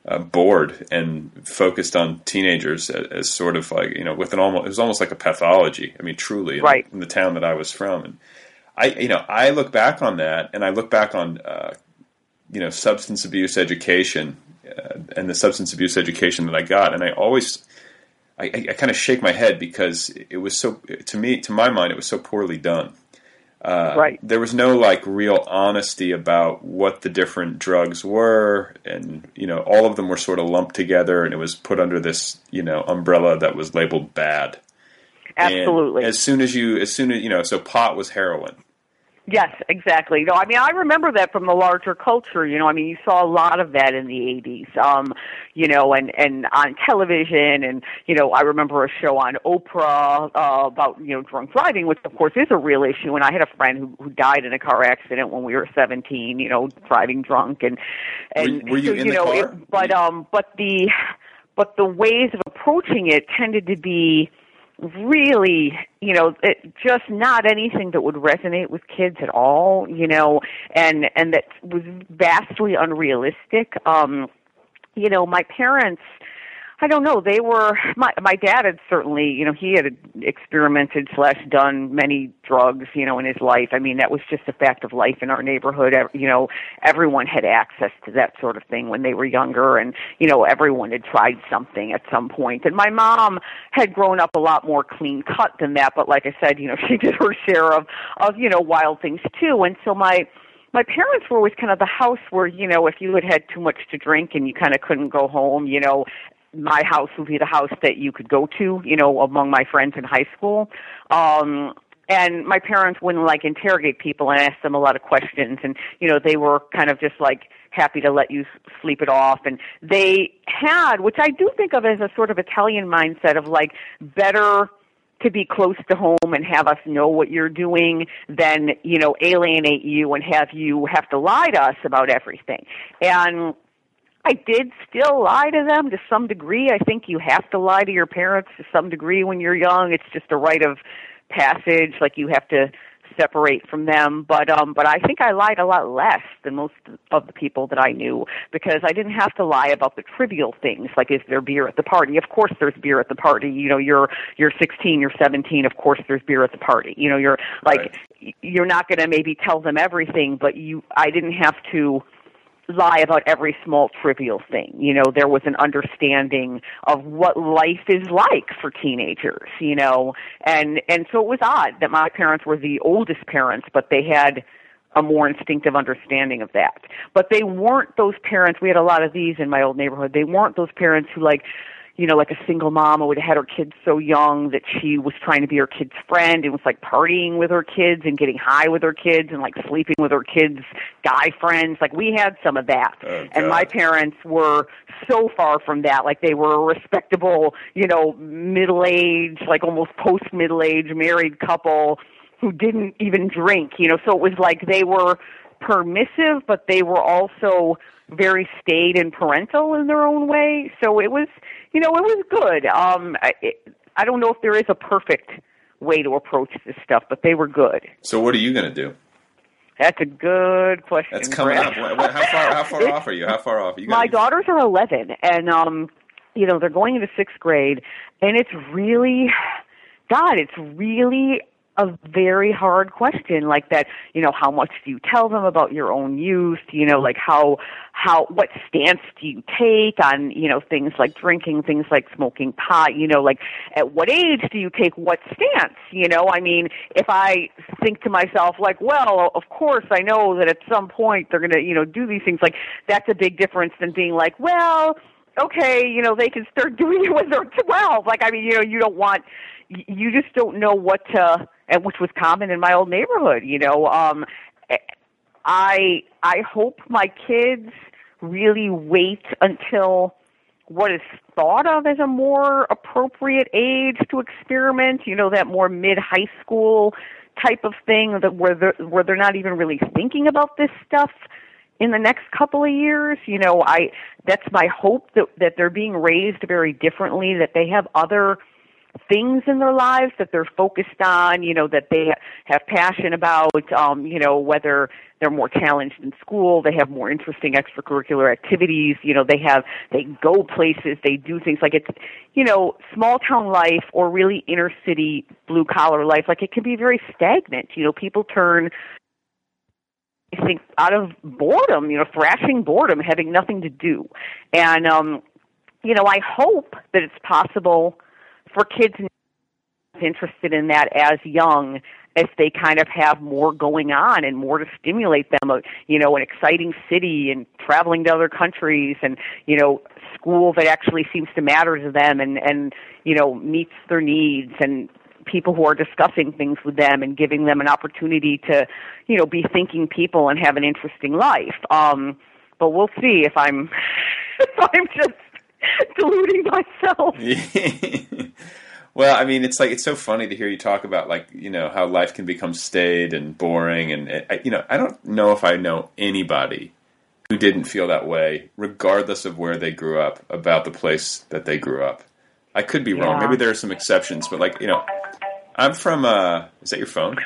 uh, bored and focused on teenagers as, as, sort of like, you know, with an almost it was almost like a pathology. I mean, truly, right. in, the, in the town that I was from, and I, you know, I look back on that, and I look back on, uh, you know, substance abuse education uh, and the substance abuse education that I got, and I always I, I, I kind of shake my head because it was so to me to my mind it was so poorly done. Uh, right. There was no like real honesty about what the different drugs were, and you know all of them were sort of lumped together, and it was put under this you know umbrella that was labeled bad. Absolutely. And as soon as you, as soon as you know, so pot was heroin. Yes, exactly. No, I mean I remember that from the larger culture. You know, I mean you saw a lot of that in the '80s. Um, you know, and and on television, and you know I remember a show on Oprah uh, about you know drunk driving, which of course is a real issue. And I had a friend who who died in a car accident when we were 17. You know, driving drunk, and and were, were you so, in you the know, car? It, but um, but the but the ways of approaching it tended to be really, you know, it, just not anything that would resonate with kids at all, you know, and and that was vastly unrealistic. Um, you know, my parents I don't know. They were my my dad had certainly, you know, he had experimented slash done many drugs, you know, in his life. I mean, that was just a fact of life in our neighborhood. You know, everyone had access to that sort of thing when they were younger, and you know, everyone had tried something at some point. And my mom had grown up a lot more clean cut than that, but like I said, you know, she did her share of of you know wild things too. And so my my parents were always kind of the house where you know if you had had too much to drink and you kind of couldn't go home you know my house would be the house that you could go to, you know, among my friends in high school. Um and my parents wouldn't like interrogate people and ask them a lot of questions. And you know they were kind of just like happy to let you sleep it off. And they had which I do think of as a sort of Italian mindset of like better to be close to home and have us know what you're doing than you know alienate you and have you have to lie to us about everything. And I did still lie to them to some degree. I think you have to lie to your parents to some degree when you're young. It's just a rite of passage, like you have to separate from them. But um but I think I lied a lot less than most of the people that I knew because I didn't have to lie about the trivial things like is there beer at the party? Of course there's beer at the party. You know, you're you're 16, you're 17, of course there's beer at the party. You know, you're like Right. you're not going to maybe tell them everything, but you I didn't have to lie about every small trivial thing. You know, there was an understanding of what life is like for teenagers, you know. And and so it was odd that my parents were the oldest parents, but they had a more instinctive understanding of that. But they weren't those parents, we had a lot of these in my old neighborhood. They weren't those parents who like you know, like a single mom who had had her kids so young that she was trying to be her kid's friend and was like partying with her kids and getting high with her kids and like sleeping with her kids' guy friends. Like we had some of that. Oh, and my parents were so far from that. Like they were a respectable, you know, middle age, like almost post middle age married couple who didn't even drink, you know, so it was like they were permissive, but they were also very staid and parental in their own way. So it was, you know, it was good. Um, I, it, I don't know if there is a perfect way to approach this stuff, but they were good. So what are you going to do? That's a good question. That's coming Brad. up. How far? How far off are you? How far off? Are You my daughters are 11 and um you know they're going into sixth grade and it's really god it's really a very hard question like that you know how much do you tell them about your own youth you know like how how what stance do you take on you know things like drinking things like smoking pot? You know like at what age do you take what stance? You know i mean if i think to myself like well of course i know that at some point they're going to you know do these things like that's a big difference than being like well okay, you know, they can start doing it when they're 12. Like, I mean, you know, you don't want, you just don't know what to, and which was common in my old neighborhood, you know. Um, I, I hope my kids really wait until what is thought of as a more appropriate age to experiment, you know, that more mid high school type of thing that where they're where they're not even really thinking about this stuff in the next couple of years. You know, I that's my hope that that they're being raised very differently, that they have other things in their lives that they're focused on, you know, that they have passion about, um, you know, whether they're more challenged in school, they have more interesting extracurricular activities, you know, they have, they go places, they do things like it's, you know, small town life or really inner city blue collar life, like it can be very stagnant. You know, people turn I think out of boredom, you know, thrashing boredom, having nothing to do. And um, you know, I hope that it's possible for kids interested in that as young if they kind of have more going on and more to stimulate them uh, you know an exciting city and traveling to other countries and you know school that actually seems to matter to them and and you know meets their needs and people who are discussing things with them and giving them an opportunity to you know be thinking people and have an interesting life um but we'll see if i'm if i'm just deluding myself. well, I mean, it's like it's so funny to hear you talk about like you know how life can become staid and boring, and uh, you know I don't know if I know anybody who didn't feel that way, regardless of where they grew up, about the place that they grew up. I could be yeah. wrong. Maybe there are some exceptions, but like you know, I'm from. uh Is that your phone?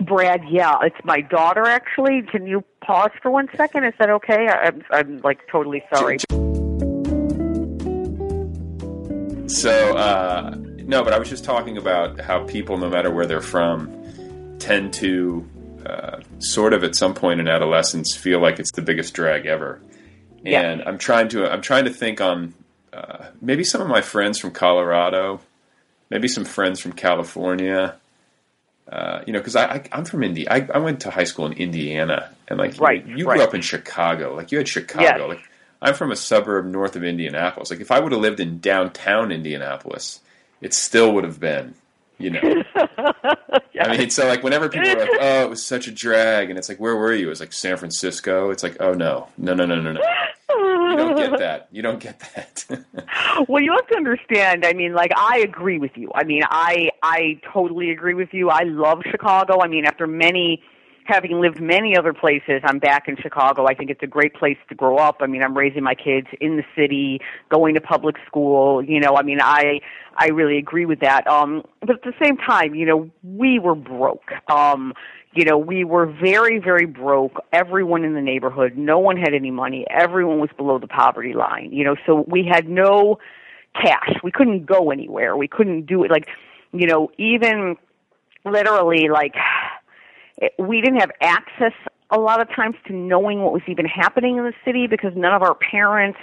Brad, yeah, it's my daughter. Actually, can you pause for one second? Is that okay? I'm, I'm like totally sorry. So, uh, no, but I was just talking about how people, no matter where they're from, tend to uh, sort of at some point in adolescence feel like it's the biggest drag ever. Yeah. And I'm trying to I'm trying to think on uh, maybe some of my friends from Colorado, maybe some friends from California. Uh, you know, because I, I am from Indy. I, I went to high school in Indiana, and like right, you, you right. grew up in Chicago. Like you had Chicago. Yes. Like I'm from a suburb north of Indianapolis. Like if I would have lived in downtown Indianapolis, it still would have been, you know. I mean, so like whenever people are like, "Oh, it was such a drag," and it's like, "Where were you?" It's like San Francisco. It's like, "Oh no, no, no, no, no, no." You don't get that. You don't get that. well, you have to understand. I mean, like I agree with you. I mean, I I totally agree with you. I love Chicago. I mean, after many having lived many other places, I'm back in Chicago. I think it's a great place to grow up. I mean, I'm raising my kids in the city, going to public school. You know, I mean, I I really agree with that. Um, but at the same time, you know, we were broke. Um, you know, we were very, very broke. Everyone in the neighborhood, no one had any money. Everyone was below the poverty line. You know, so we had no cash. We couldn't go anywhere. We couldn't do it. Like, you know, even literally, like it, we didn't have access a lot of times to knowing what was even happening in the city because none of our parents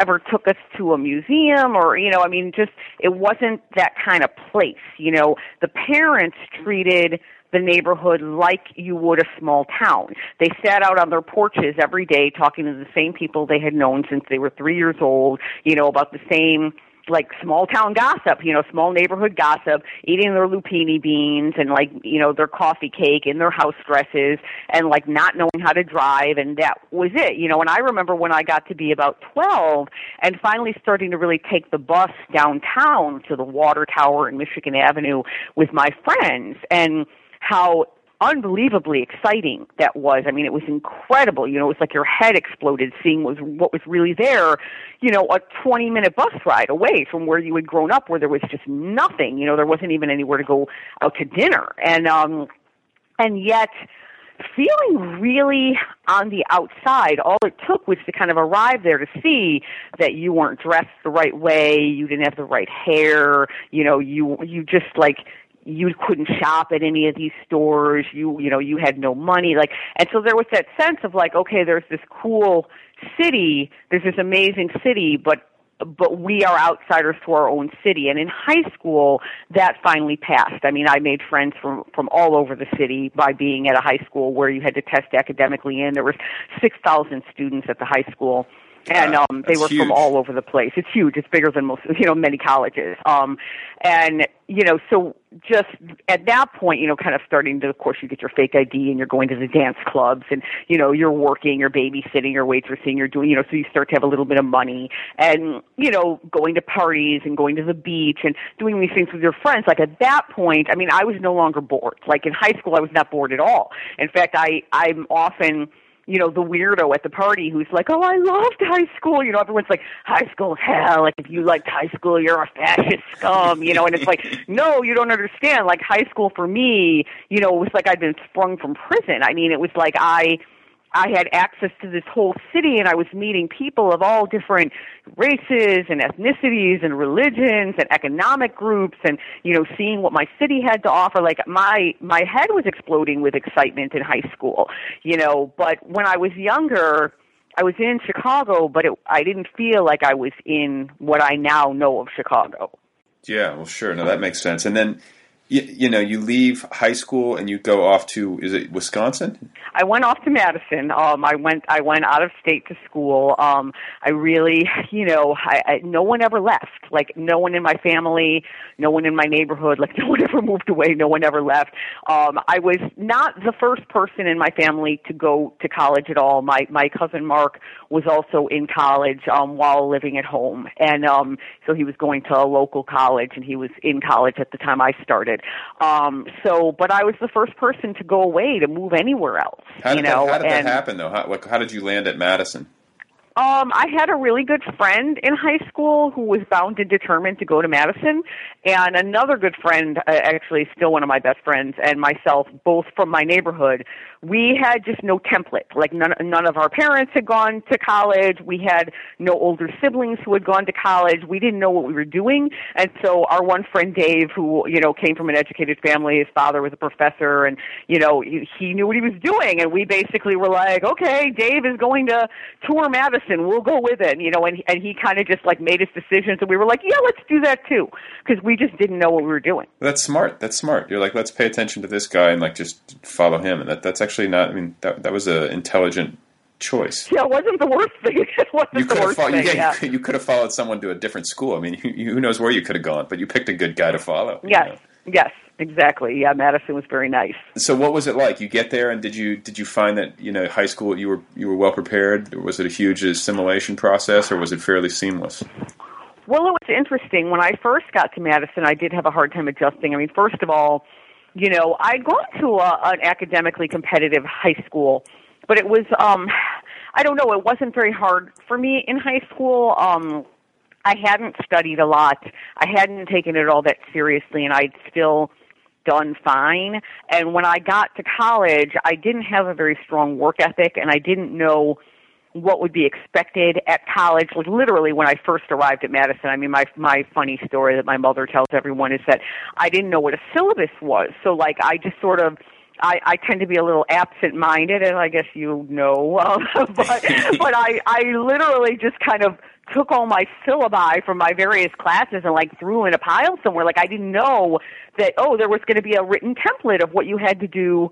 ever took us to a museum or you know i mean just it wasn't that kind of place you know the parents treated the neighborhood like you would a small town. They sat out on their porches every day talking to the same people they had known since they were 3 years old, you know, about the same like small town gossip, you know, small neighborhood gossip, eating their lupini beans and like, you know, their coffee cake in their house dresses and like not knowing how to drive and that was it, you know, and I remember when I got to be about 12 and finally starting to really take the bus downtown to the water tower in Michigan Avenue with my friends and how unbelievably exciting that was. I mean, it was incredible. You know, it was like your head exploded seeing was what was really there. You know, a 20 minute bus ride away from where you had grown up, where there was just nothing. You know, there wasn't even anywhere to go out to dinner, and um, and yet feeling really on the outside. All it took was to kind of arrive there to see that you weren't dressed the right way, you didn't have the right hair, you know, you you just like you couldn't shop at any of these stores. You you know you had no money. Like and so there was that sense of like okay there's this cool city. There's this amazing city but but we are outsiders to our own city. And in high school that finally passed. I mean i made friends from from all over the city by being at a high school where you had to test academically and there were 6000 students at the high school and um they were huge. from all over the place. It's huge. It's bigger than most you know many colleges. Um and you know so just at that point you know kind of starting to of course you get your fake id and you're going to the dance clubs and you know you're working you're babysitting you're waitressing you're doing you know so you start to have a little bit of money and you know going to parties and going to the beach and doing these things with your friends. Like at that point i mean i was no longer bored. Like in high school i was not bored at all. In fact i i'm often you know, the weirdo at the party who's like, "Oh, I loved high school." You know, everyone's like, "High school, hell! Like if you liked high school, you're a fascist scum." You know, and it's like, no, you don't understand. Like high school for me, you know, it was like I'd been sprung from prison. I mean, it was like I I had access to this whole city and I was meeting people of all different races and ethnicities and religions and economic groups and you know seeing what my city had to offer like my my head was exploding with excitement in high school you know but when I was younger I was in Chicago but it, I didn't feel like I was in what I now know of Chicago Yeah, well, sure. No, that makes sense. And then, you, you know, you leave high school and you go off to is it Wisconsin? I went off to Madison. Um, I went I went out of state to school. Um, I really, you know, I, I, no one ever left. Like no one in my family, no one in my neighborhood. Like no one ever moved away. No one ever left. Um, I was not the first person in my family to go to college at all. My my cousin Mark was also in college um, while living at home, and um, so he was going to a local college, and he was in college at the time I started. Um, so, but I was the first person to go away to move anywhere else. How did, you know, that, how did and, that happen though? How, like, how did you land at Madison? Um, I had a really good friend in high school who was bound and determined to go to Madison, and another good friend, uh, actually still one of my best friends, and myself, both from my neighborhood. We had just no template. Like none, none of our parents had gone to college. We had no older siblings who had gone to college. We didn't know what we were doing, and so our one friend Dave, who you know came from an educated family, his father was a professor, and you know he, knew what he was doing, and we basically were like, okay, Dave is going to tour Madison we'll go with it you know and and he kind of just like made his decisions and we were like yeah let's do that too because we just didn't know what we were doing That's smart. That's smart. You're like, let's pay attention to this guy and like just follow him. And that that's actually not. I mean, that that was a intelligent choice. yeah it wasn't the worst thing it wasn't You the could have followed. thing Yeah, yeah. you could, you could have followed someone to a different school. I mean, you, who knows where you could have gone? But you picked a good guy to follow. you yes know. yes exactly yeah madison was very nice So what was it like? You get there, and did you did you find that you know high school you were you were well prepared? Was it a huge assimilation process, or was it fairly seamless? Well, it was interesting. When I first got to Madison, I did have a hard time adjusting. I mean, first of all, you know, I'd gone to a, an academically competitive high school, but it was, um, I don't know, it wasn't very hard for me in high school. Um, I hadn't studied a lot. I hadn't taken it all that seriously, and I'd still done fine. And when I got to college, I didn't have a very strong work ethic, and I didn't know what would be expected at college. Like literally, when I first arrived at Madison, I mean, my my funny story that my mother tells everyone is that I didn't know what a syllabus was. So like, I just sort of. I, I tend to be a little absent-minded, and I guess you know, um, but but I I literally just kind of took all my syllabi from my various classes and like threw in a pile somewhere. Like I didn't know that oh there was going to be a written template of what you had to do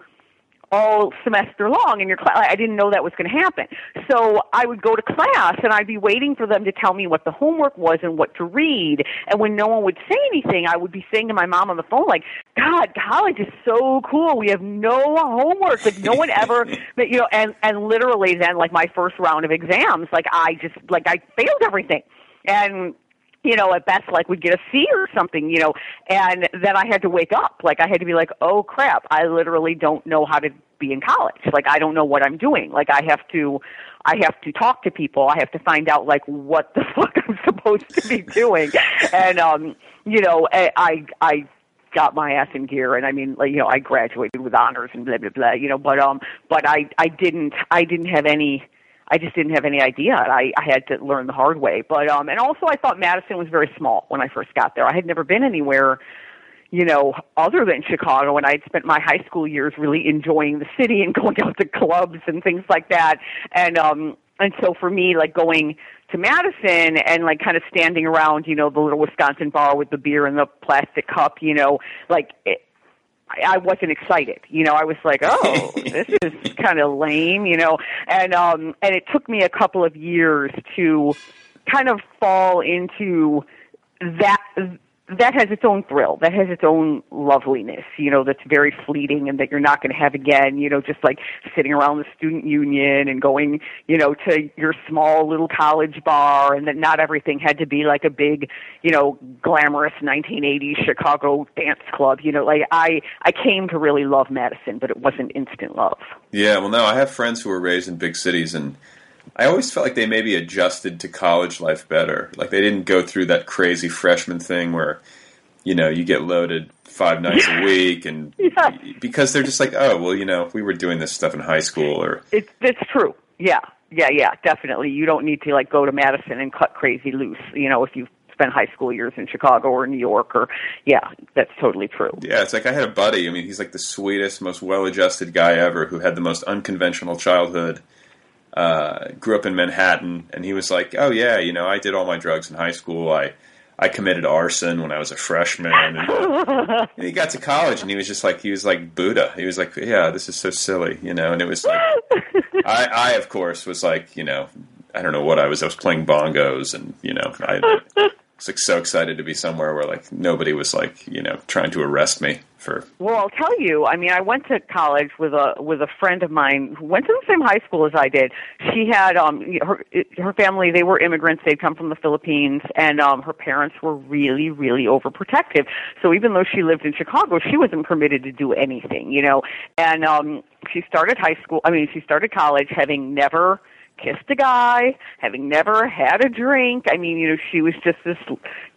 all semester long in your class. I didn't know that was going to happen. So I would go to class and I'd be waiting for them to tell me what the homework was and what to read. And when no one would say anything, I would be saying to my mom on the phone, like, God, college is so cool. We have no homework. Like no one ever, you know, and, and literally then like my first round of exams, like I just, like I failed everything. And you know, at best, like would get a C or something, you know, and then I had to wake up. Like I had to be like, oh crap, I literally don't know how to be in college. Like I don't know what I'm doing. Like I have to, I have to talk to people. I have to find out like what the fuck I'm supposed to be doing. And, um, you know, I, I, I got my ass in gear and I mean like you know I graduated with honors and blah blah blah you know but um but I I didn't I didn't have any I just didn't have any idea. I, I had to learn the hard way. But um and also I thought Madison was very small when I first got there. I had never been anywhere, you know, other than Chicago and I'd spent my high school years really enjoying the city and going out to clubs and things like that. And um and so for me like going to Madison and like kind of standing around, you know, the little Wisconsin bar with the beer in the plastic cup, you know, like I I wasn't excited. You know, I was like, "Oh, this is kind of lame," you know. And um and it took me a couple of years to kind of fall into that that has its own thrill. That has its own loveliness, you know, that's very fleeting and that you're not going to have again, you know, just like sitting around the student union and going, you know, to your small little college bar and that not everything had to be like a big, you know, glamorous 1980s Chicago dance club, you know, like I I came to really love Madison, but it wasn't instant love. Yeah, well no, I have friends who were raised in big cities and I always felt like they maybe adjusted to college life better. Like they didn't go through that crazy freshman thing where, you know, you get loaded five nights a week, and Yeah. because they're just like, oh, well, you know, we were doing this stuff in high school, or It's it's true. Yeah. Yeah, yeah, definitely. You don't need to like go to Madison and cut crazy loose, you know, if you've spent high school years in Chicago or New York or yeah, that's totally true. yeah, it's like I had a buddy. I mean, he's like the sweetest, most well-adjusted guy ever, who had the most unconventional childhood. Uh, grew up in Manhattan, and he was like, "Oh yeah, you know, I did all my drugs in high school. I I committed arson when I was a freshman." And, and he got to college, and he was just like, he was like Buddha. He was like, "Yeah, this is so silly," you know. And it was like, I, I of course was like, you know, I don't know what I was. I was playing bongos, and you know, I was like so excited to be somewhere where like nobody was like, you know, trying to arrest me for. Well, I'll tell you. I mean, I went to college with a with a friend of mine who went to the same high school as I did. She had um her her family. They were immigrants. They'd come from the Philippines, and um her parents were really really overprotective. So even though she lived in Chicago, she wasn't permitted to do anything. You know, and um she started high school. I mean, she started college having never kissed a guy, having never had a drink. I mean, you know, she was just this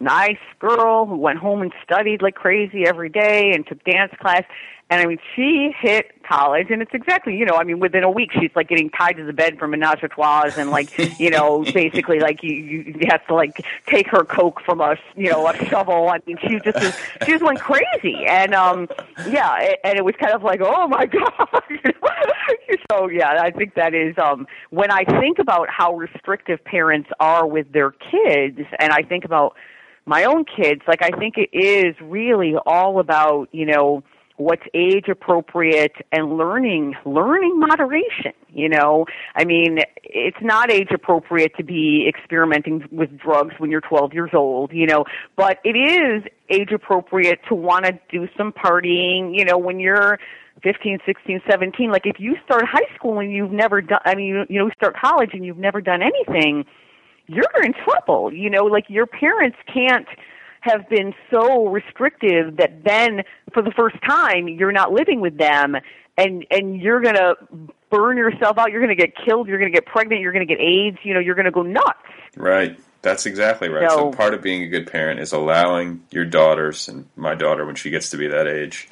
nice girl who went home and studied like crazy every day and took dance class. And I mean, she hit college, and it's exactly, you know, I mean, within a week, she's like getting tied to the bed for menage a trois, and like, you know, basically, like you, you have to like take her coke from a, you know, a shovel. I mean, she just was, she just went crazy, and um, yeah, a- and it was kind of like, oh my god. so yeah, I think that is um, when I think about how restrictive parents are with their kids, and I think about my own kids, like I think it is really all about, you know what's age appropriate and learning learning moderation you know? I mean it's not age appropriate to be experimenting with drugs when you're 12 years old you know? But it is age appropriate to want to do some partying you know when you're 15 16 17 like if you start high school and you've never done i mean you, you know start college and you've never done anything you're in trouble you know? Like your parents can't have been so restrictive that then for the first time you're not living with them and and you're going to burn yourself out you're going to get killed you're going to get pregnant you're going to get AIDS you know you're going to go nuts Right. That's exactly right. So, So- part of being a good parent is allowing your daughters and my daughter when she gets to be that age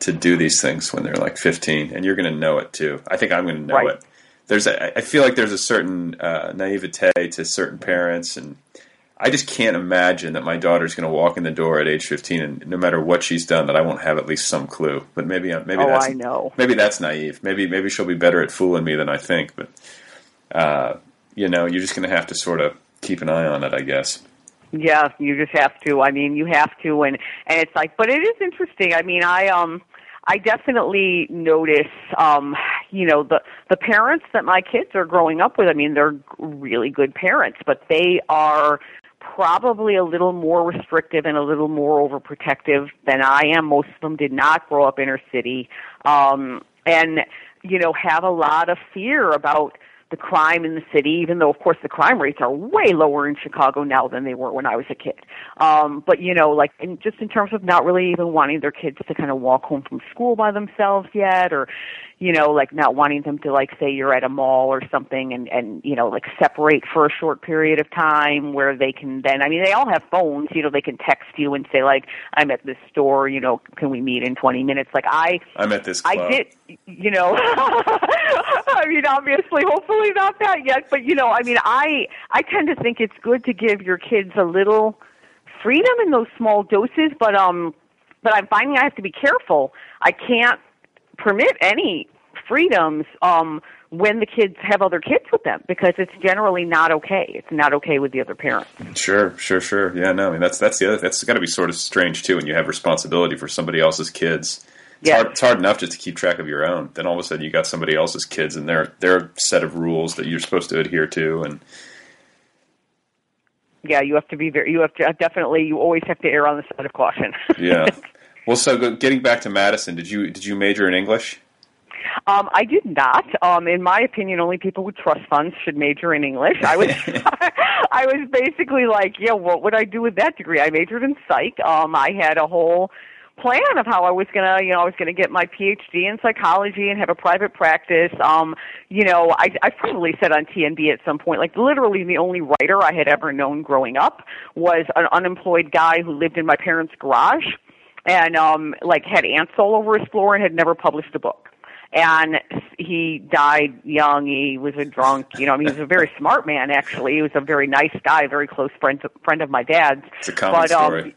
to do these things when they're like 15 and you're going to know it too. I think I'm going to know Right. it. There's a, I feel like there's a certain uh, naivete to certain parents and I just can't imagine that my daughter's going to walk in the door at age 15 and no matter what she's done that I won't have at least some clue. But maybe maybe Oh, that's I know. maybe that's naive. Maybe maybe she'll be better at fooling me than I think, but uh, you know, you're just going to have to sort of keep an eye on it, I guess. Yeah, you just have to. I mean, you have to, and and it's like, but it is interesting. I mean, I um, I definitely notice, um, you know, the the parents that my kids are growing up with. I mean, they're really good parents, but they are probably a little more restrictive and a little more overprotective than I am. Most of them did not grow up inner city, um, and you know, have a lot of fear about the crime in the city, even though, of course, the crime rates are way lower in Chicago now than they were when I was a kid. Um, but you know, like, in, just in terms of not really even wanting their kids to kind of walk home from school by themselves yet, or you know, like not wanting them to like say you're at a mall or something and and you know, like separate for a short period of time where they can then I mean they all have phones, you know, they can text you and say like I'm at this store, you know, can we meet in 20 minutes? Like I I'm at this club. I did, you know. I mean, obviously, hopefully not that yet, but you know, I mean, I I tend to think it's good to give your kids a little freedom in those small doses, but um, but I'm finding I have to be careful. I can't permit any freedoms um when the kids have other kids with them because it's generally not okay. It's not okay with the other parents. Sure, sure, sure. Yeah, no, I mean that's that's the other. That's got to be sort of strange too when you have responsibility for somebody else's kids. It's, Yeah. hard, it's hard enough just to keep track of your own. Then all of a sudden you got somebody else's kids and their their set of rules that you're supposed to adhere to, and yeah, you have to be very. You have to definitely. You always have to err on the side of caution. yeah. Well, so getting back to Madison, did you did you major in English? Um, I did not. Um, in my opinion, only people with trust funds should major in English. I was, I was basically like, yeah, what would I do with that degree? I majored in psych. Um, I had a whole plan of how I was gonna, you know, I was gonna get my PhD in psychology and have a private practice. Um, you know, I, I probably said on TNB at some point, like literally the only writer I had ever known growing up was an unemployed guy who lived in my parents' garage and um like had ants all over his floor and had never published a book and he died young. He was a drunk. You know, I mean, he was a very smart man. Actually, he was a very nice guy, very close friend friend of my dad's. It's a common but, um, story.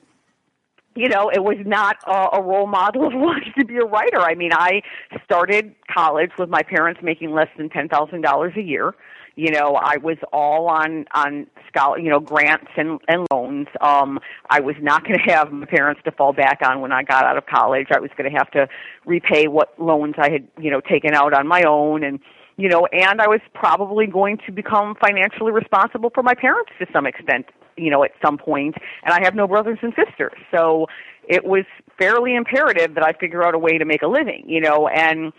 You know, it was not a, a role model of wanting to be a writer. I mean, I started college with my parents making less than ten thousand dollars a year. You know, I was all on on scholar, you know, grants and and loans. Um, I was not going to have my parents to fall back on when I got out of college. I was going to have to repay what loans I had, you know, taken out on my own, and you know, and I was probably going to become financially responsible for my parents to some extent, you know, at some. And I have no brothers and sisters, so it was fairly imperative that I figure out a way to make a living, you know, and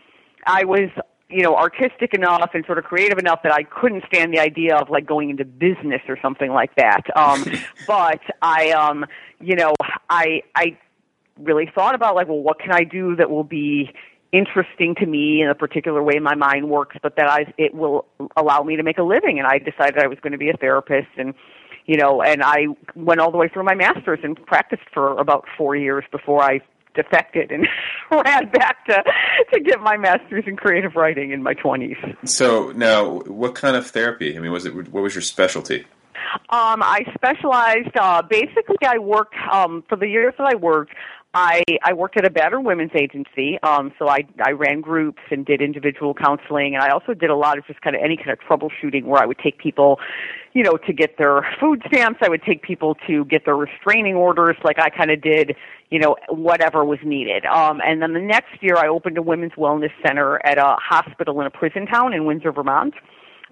I was you know artistic enough and sort of creative enough that I couldn't stand the idea of like going into business or something like that. Um but I um you know I I really thought about like well what can I do that will be interesting to me in a particular way my mind works but that I it will allow me to make a living and I decided I was going to be a therapist and you know and I went all the way through my masters and practiced for about 4 years before I defected and ran back to to get my master's in creative writing in my 20s. So now, what kind of therapy? I mean, was it what was your specialty? Um, I specialized. Uh, basically, I worked um, for the years that I worked. I I worked at a battered women's agency. Um, so I I ran groups and did individual counseling, and I also did a lot of just kind of any kind of troubleshooting where I would take people, you know, to get their food stamps. I would take people to get their restraining orders. Like I kind of did, you know, whatever was needed. Um, and then the next year, I opened a women's wellness center at a hospital in a prison town in Windsor, Vermont.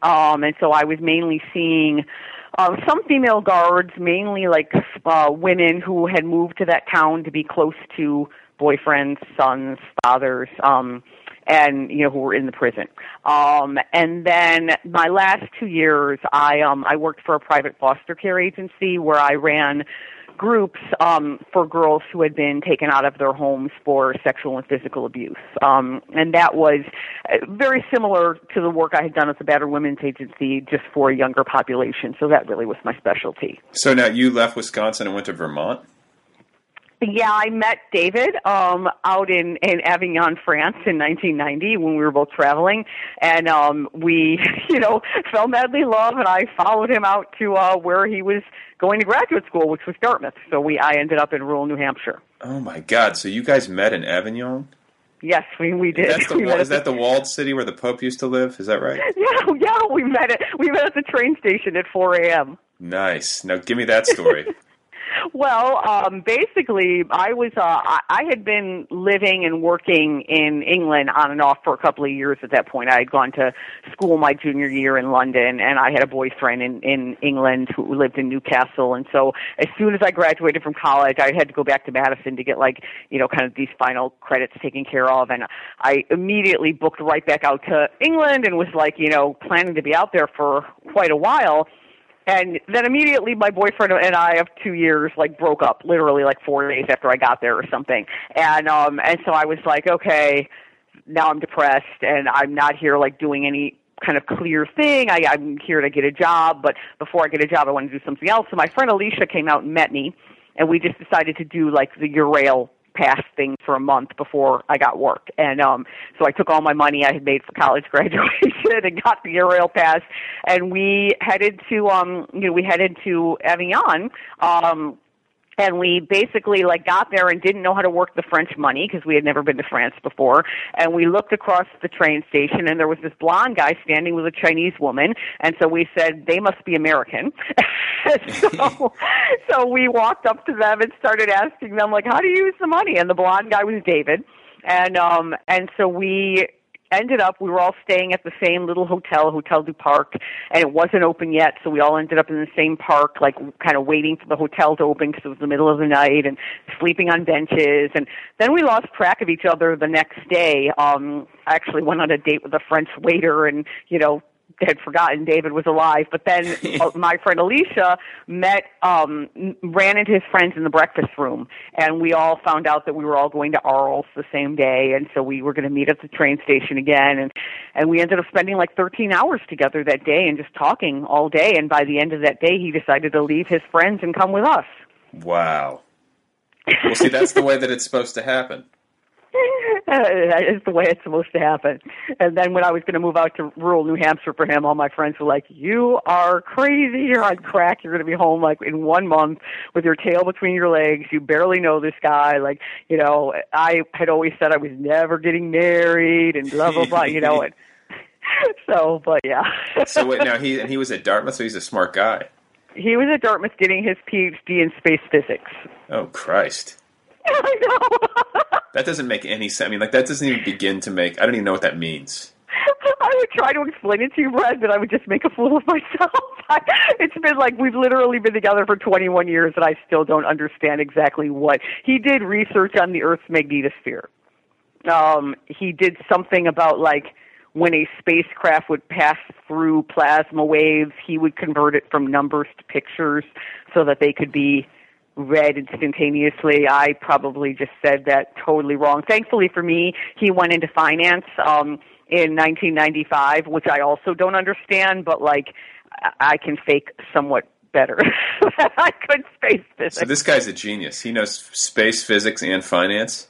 Um, and so I was mainly seeing uh, some female guards, mainly like uh, women who had moved to that town to be close to boyfriends, sons, fathers, um, and you know who were in the prison. Um, and then my last two years, I um, I worked for a private foster care agency where I ran groups um, for girls who had been taken out of their homes for sexual and physical abuse. Um, and that was uh, very similar to the work I had done at the Battered Women's Agency, just for a younger population. So that really was my specialty. So now you left Wisconsin and went to Vermont. Yeah, I met David um, out in, in Avignon, France in 1990 when we were both traveling. And um, we, you know, fell madly in love, and I followed him out to uh, where he was going to graduate school, which was Dartmouth. So we, I ended up in rural New Hampshire. Oh my God! So you guys met in Avignon? Yes, we we did. That's the, we is that the walled city where the Pope used to live? Is that right? Yeah, yeah, we met at we met at the train station at 4 a.m. Nice. Now give me that story. Well, um, basically, I was uh, I, had been living and working in England on and off for a couple of years. At that point, I had gone to school my junior year in London, and I had a boyfriend in in England who lived in Newcastle. And so, as soon as I graduated from college, I had to go back to Madison to get like you know kind of these final credits taken care of. And I immediately booked right back out to England and was like you know planning to be out there for quite a while and then immediately my boyfriend and I of two years like broke up literally like four days after I got there or something. And um and so I was like, okay, now I'm depressed and I'm not here like doing any kind of clear thing. I, I'm here to get a job, but before I get a job I want to do something else. So my friend Alicia came out and met me and we just decided to do like the Eurail pass thing for a month before I got work. And um so I took all my money I had made for college graduation and got the Eurail pass and we headed to um you know we headed to Avignon um and we basically like got there and didn't know how to work the French money because we had never been to France before. And we looked across the train station and there was this blonde guy standing with a Chinese woman. And so we said they must be American. so, so we walked up to them and started asking them like, how do you use the money? And the blonde guy was David. And um and so we ended up we were all staying at the same little hotel, Hotel du Parc, and it wasn't open yet, so we all ended up in the same park, like kind of waiting for the hotel to open because it was the middle of the night, and sleeping on benches. And then we lost track of each other the next day. Um, I actually went on a date with a French waiter, and you know had forgotten David was alive. But then uh, my friend Alicia met, um, ran into his friends in the breakfast room, and we all found out that we were all going to Arles the same day, and so we were going to meet at the train station again, and and we ended up spending like 13 hours together that day and just talking all day. And by the end of that day, he decided to leave his friends and come with us. Wow. Well, see, that's the way that it's supposed to happen. it's the way it's supposed to happen. And then when I was going to move out to rural New Hampshire for him, all my friends were like, "You are crazy! You're on crack! You're going to be home like in one month with your tail between your legs. You barely know this guy. Like, you know, I had always said I was never getting married and blah blah blah. You know, and so, but yeah. so wait, now he and he was at Dartmouth, so he's a smart guy. He was at Dartmouth getting his PhD in space physics. Oh Christ! I know. That doesn't make any sense. I mean, like that doesn't even begin to make. I don't even know what that means. I would try to explain it to you, Brad, but I would just make a fool of myself. it's been like we've literally been together for 21 years, and I still don't understand exactly what he did. Research on the Earth's magnetosphere. Um, he did something about like when a spacecraft would pass through plasma waves, he would convert it from numbers to pictures so that they could be read instantaneously. I probably just said that totally wrong. Thankfully for me, he went into finance um, in 1995, which I also don't understand, but like I can fake somewhat better. I could space physics. So this guy's a genius. He knows space physics and finance.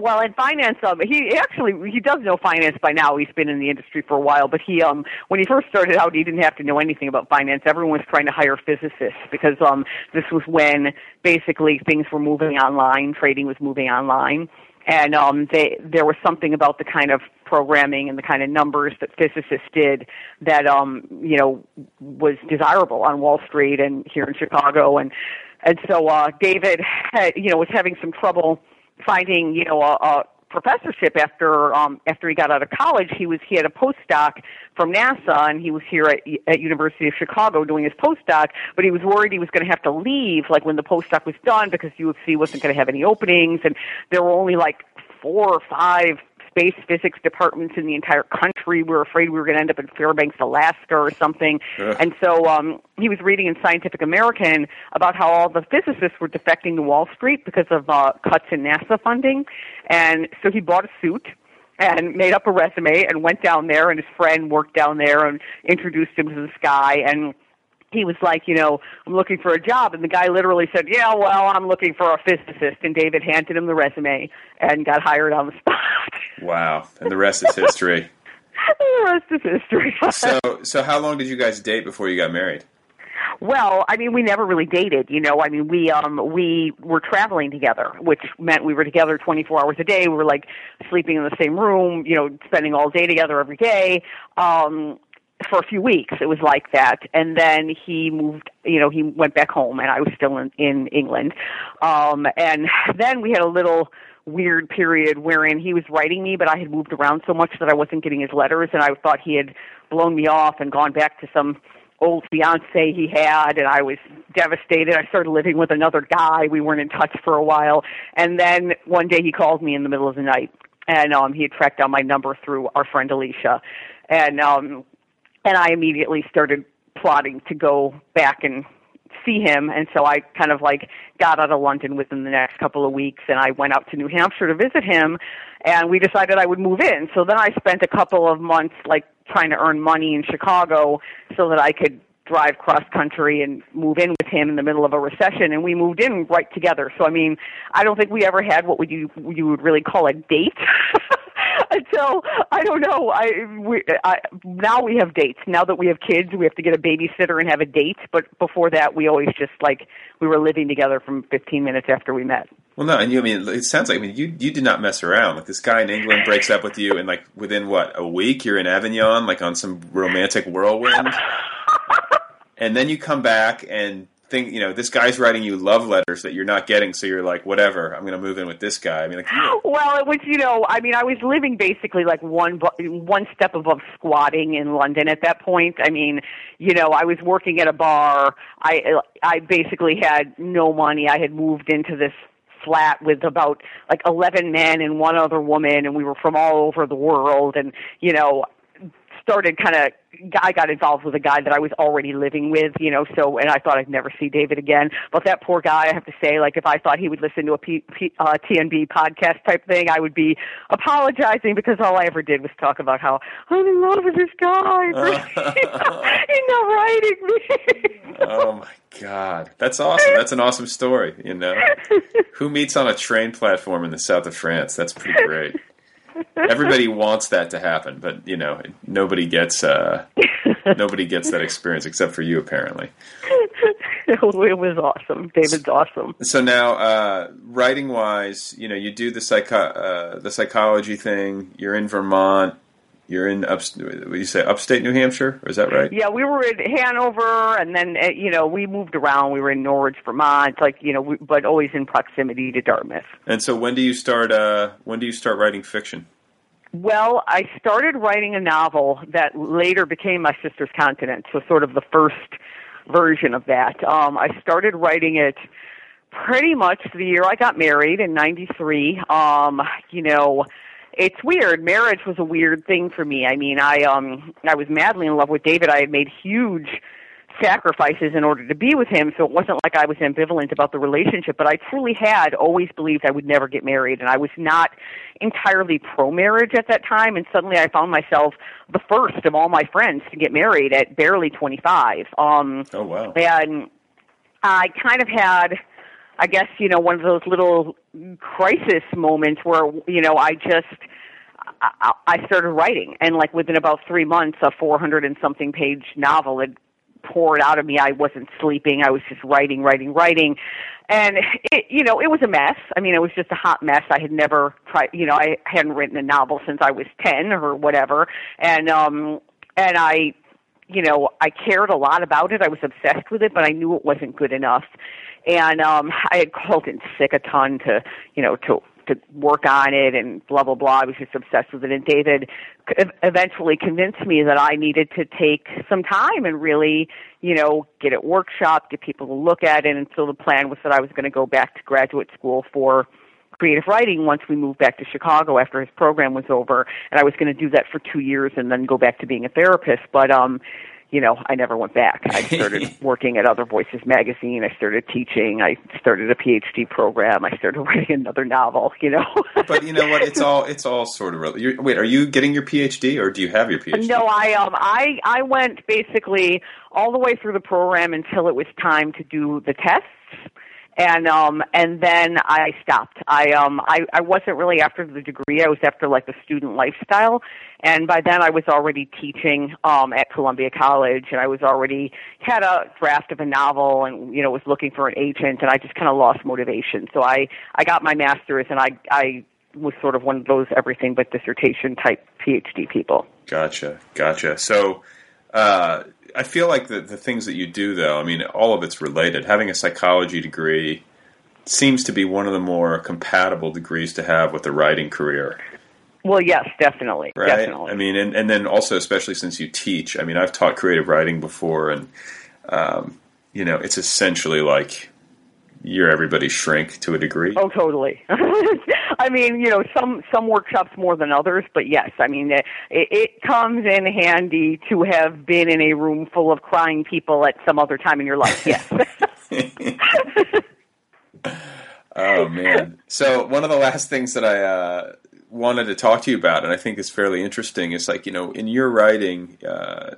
Well, in finance, um, he actually he does know finance by now. He's been in the industry for a while, but he um when he first started out, he didn't have to know anything about finance. Everyone was trying to hire physicists because um this was when basically things were moving online, trading was moving online, and um they there was something about the kind of programming and the kind of numbers that physicists did that um you know was desirable on Wall Street and here in Chicago and and so uh David had you know was having some trouble finding you know a, a professorship after um after he got out of college. He was he had a postdoc from NASA and he was here at at University of Chicago doing his postdoc but he was worried he was going to have to leave like when the postdoc was done because U of C wasn't going to have any openings and there were only like four or five space physics departments in the entire country. We were afraid we were going to end up in Fairbanks, Alaska, or something. Ugh. And so um, he was reading in Scientific American about how all the physicists were defecting to Wall Street because of uh, cuts in NASA funding. And so he bought a suit and made up a resume and went down there. And his friend worked down there and introduced him to this guy and he was like, you know, I'm looking for a job. And the guy literally said, yeah, well, I'm looking for a physicist. And David handed him the resume and got hired on the spot. Wow, and the rest is history. the rest is history. so, so how long did you guys date before you got married? Well, I mean, we never really dated, you know. I mean, we um we were traveling together, which meant we were together 24 hours a day. We were like sleeping in the same room, you know, spending all day together every day. Um for a few weeks it was like that and then he moved you know he went back home and i was still in in england um and then we had a little weird period wherein he was writing me but i had moved around so much that i wasn't getting his letters and i thought he had blown me off and gone back to some old fiance he had and I was devastated. I started living with another guy. We weren't in touch for a while. And then one day he called me in the middle of the night and um he had tracked down my number through our friend Alicia. And um and I immediately started plotting to go back and see him and so I kind of like got out of London within the next couple of weeks and I went out to New Hampshire to visit him and we decided I would move in. So then I spent a couple of months like trying to earn money in Chicago so that I could drive cross country and move in with him in the middle of a recession and we moved in right together. So I mean, I don't think we ever had what would you you would really call a date. Until I don't know. I we I now we have dates. Now that we have kids, we have to get a babysitter and have a date. But before that, we always just like we were living together from 15 minutes after we met. Well, no, and you. I mean, it sounds like I mean you. You did not mess around. Like this guy in England breaks up with you, and like within what a week, you're in Avignon, like on some romantic whirlwind, and then you come back, and think you know this guy's writing you love letters that you're not getting, so you're like, whatever, I'm going to move in with this guy. I mean, like, you- Well, it was you know, I mean, I was living basically like one one step above squatting in London at that point. I mean, you know, I was working at a bar. I I basically had no money. I had moved into this flat with about like 11 men and one other woman and we were from all over the world and you know started kind of I got involved with a guy that I was already living with, you know, so and I thought I'd never see David again. But that poor guy, I have to say, like if I thought he would listen to a P, P, uh, TNB podcast type thing, I would be apologizing because all I ever did was talk about how I'm in love with this guy. He's not writing me. oh my god, that's awesome. That's an awesome story. You know, who meets on a train platform in the south of France? That's pretty great. Everybody wants that to happen, but you know, nobody gets uh, nobody gets that experience except for you, apparently. it was awesome. David's awesome. So now, uh, writing wise, you know, you do the psycho- uh, the psychology thing. You're in Vermont. You're in up. You say? Upstate New Hampshire? Is that right? Yeah, we were in Hanover, and then uh, you know we moved around. We were in Norwich, Vermont, like you know, we, but always in proximity to Dartmouth. And so, when do you start? Uh, when do you start writing fiction? Well, I started writing a novel that later became My Sister's Continent, so sort of the first version of that. Um, I started writing it pretty much the year I got married in '93. Um, you know, it's weird. Marriage was a weird thing for me. I mean, I um, I was madly in love with David. I had made huge sacrifices in order to be with him, so it wasn't like I was ambivalent about the relationship, but I truly had always believed I would never get married, and I was not entirely pro marriage at that time, and suddenly I found myself the first of all my friends to get married at barely 25. Um, oh, wow. And I kind of had, I guess, you know, one of those little crisis moments where, you know, I just, I, I started writing, and like within about three months, a 400 and something page novel had poured out of me. I wasn't sleeping. I was just writing, writing, writing. And it, you know, it was a mess. I mean, it was just a hot mess. I had never tried, you know, I hadn't written a novel since I was 10 or whatever. And, um, and I, you know, I cared a lot about it. I was obsessed with it, but I knew it wasn't good enough. And, um, I had called in sick a ton to, you know, to, to work on it and blah blah blah. I was just obsessed with it. And David eventually convinced me that I needed to take some time and really, you know, get it workshop, get people to look at it. And so the plan was that I was going to go back to graduate school for creative writing once we moved back to Chicago after his program was over. And I was going to do that for two years and then go back to being a therapist. But um you know, I never went back. I started working at Other Voices magazine. I started teaching. I started a PhD program. I started writing another novel. You know. but you know what? It's all it's all sort of. Re- you're, wait, are you getting your PhD or do you have your PhD? No, I um I I went basically all the way through the program until it was time to do the tests and um and then I stopped. I um I I wasn't really after the degree. I was after like the student lifestyle. And by then I was already teaching um at Columbia College and I was already had a draft of a novel and you know was looking for an agent and I just kind of lost motivation. So I I got my masters and I I was sort of one of those everything but dissertation type PhD people. Gotcha. Gotcha. So uh I feel like the the things that you do, though, I mean, all of it's related. Having a psychology degree seems to be one of the more compatible degrees to have with a writing career. Well, yes, definitely, right? definitely. I mean, and and then also, especially since you teach. I mean, I've taught creative writing before, and um, you know, it's essentially like you're everybody's shrink to a degree. Oh, totally. I mean, you know, some some workshops more than others, but yes, I mean, it, it comes in handy to have been in a room full of crying people at some other time in your life. Yes. oh man! So one of the last things that I uh, wanted to talk to you about, and I think is fairly interesting, is like you know, in your writing, uh,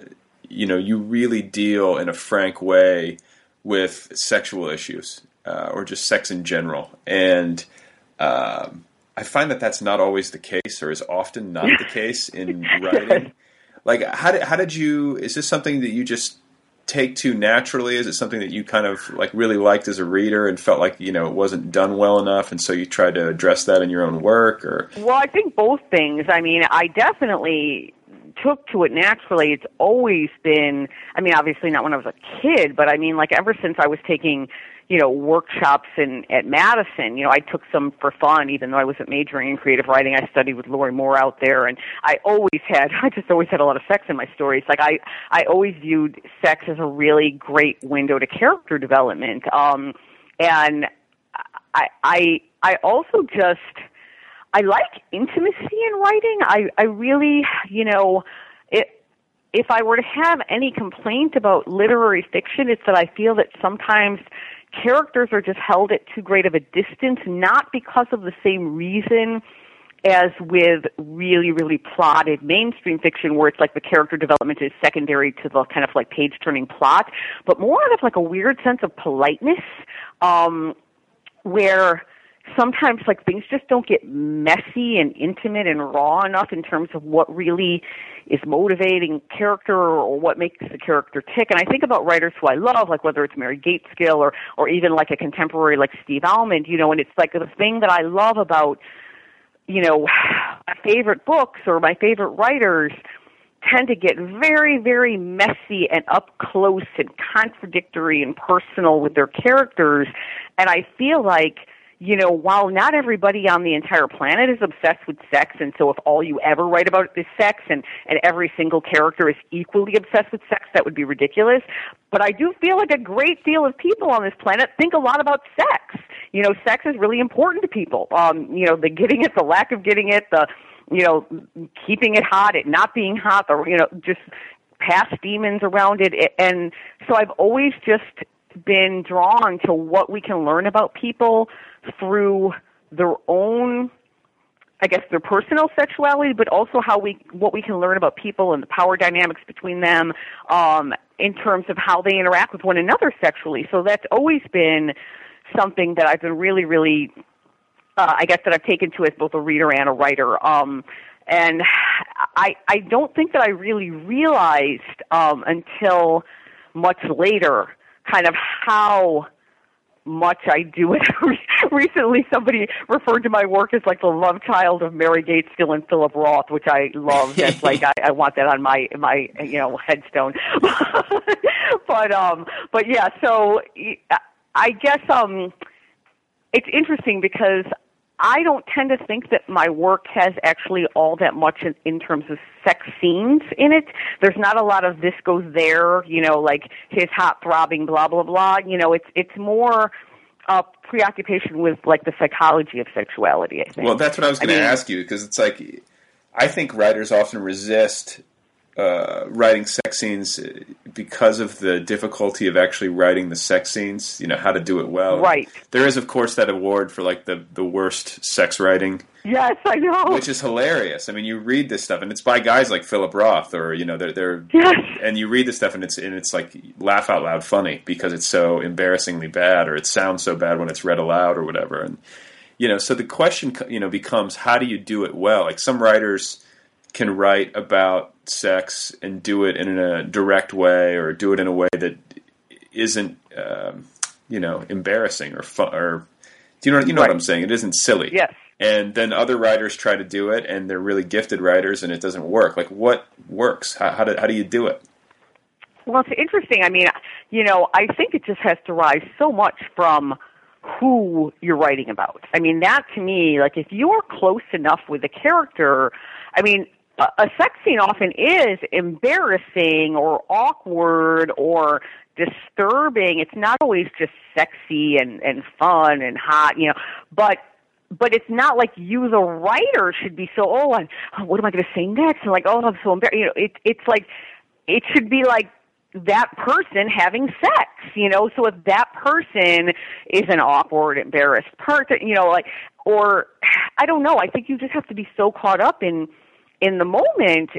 you know, you really deal in a frank way with sexual issues uh, or just sex in general, and um, I find that that's not always the case, or is often not the case in writing. Like, how did how did you? Is this something that you just take to naturally? Is it something that you kind of like really liked as a reader and felt like you know it wasn't done well enough, and so you tried to address that in your own work? Or well, I think both things. I mean, I definitely took to it naturally. It's always been, I mean, obviously not when I was a kid, but I mean, like ever since I was taking, you know, workshops in at Madison. You know, I took some for fun, even though I wasn't majoring in creative writing. I studied with Lorrie Moore out there, and I always had, I just always had a lot of sex in my stories. Like I, I always viewed sex as a really great window to character development. Um, and I, I, I also just I like intimacy in writing. I, I really, you know, it, if I were to have any complaint about literary fiction, it's that I feel that sometimes characters are just held at too great of a distance, not because of the same reason as with really, really plotted mainstream fiction where it's like the character development is secondary to the kind of like page turning plot, but more out of like a weird sense of politeness, um, where sometimes like things just don't get messy and intimate and raw enough in terms of what really is motivating character or what makes the character tick. And I think about writers who I love, like whether it's Mary Gaitskill or or even like a contemporary like Steve Almond, you know, and it's like the thing that I love about you know my favorite books or my favorite writers tend to get very, very messy and up close and contradictory and personal with their characters. And I feel like you know, while not everybody on the entire planet is obsessed with sex, and so if all you ever write about is sex and, and every single character is equally obsessed with sex, that would be ridiculous. But I do feel like a great deal of people on this planet think a lot about sex. You know, sex is really important to people. Um, you know, the getting it, the lack of getting it, the, you know, keeping it hot, it not being hot, or, you know, just past demons around it. And so I've always just been drawn to what we can learn about people through their own I guess their personal sexuality, but also how we what we can learn about people and the power dynamics between them um, in terms of how they interact with one another sexually. So that's always been something that I've been really, really, uh, I guess that I've taken to as both a reader and a writer. Um, and I I don't think that I really realized um, until much later kind of how much I do it. Recently, somebody referred to my work as like the love child of Mary Gaitskill and Philip Roth, which I love. That's like I, I want that on my my you know headstone. but um, but yeah. So I guess um, it's interesting because I don't tend to think that my work has actually all that much in, in terms of sex scenes in it. There's not a lot of this goes there, you know, like his hot throbbing blah blah blah. You know, it's it's more a preoccupation with like the psychology of sexuality. I think. Well, that's what I was going to ask you because it's like I think writers often resist uh, writing sex scenes because of the difficulty of actually writing the sex scenes. You know how to do it well. Right. There is, of course, that award for like the the worst sex writing, Yes, I know. which is hilarious. I mean, you read this stuff, and it's by guys like Philip Roth, or you know, they're they're Yes. and you read this stuff, and it's and it's like laugh out loud funny because it's so embarrassingly bad, or it sounds so bad when it's read aloud, or whatever. And you know, so the question you know becomes, how do you do it well? Like some writers can write about sex and do it in a direct way, or do it in a way that isn't, um, you know, embarrassing or fun, or do you know you know what I'm saying? It isn't silly. Yes. And then other writers try to do it, and they're really gifted writers, and it doesn't work. Like, what works? How how do, how do you do it? Well, it's interesting. I mean, you know, I think it just has to rise so much from who you're writing about. I mean, that to me, like, if you're close enough with the character, I mean, a, sex scene often is embarrassing or awkward or disturbing. It's not always just sexy and and fun and hot, you know, but but it's not like you, the writer, should be so. Oh, I'm, oh, what am I going to say next? And like, oh, I'm so embarrassed. You know, it, it's like it should be like that person having sex. You know, so if that person is an awkward, embarrassed person, you know, like, or I don't know. I think you just have to be so caught up in in the moment.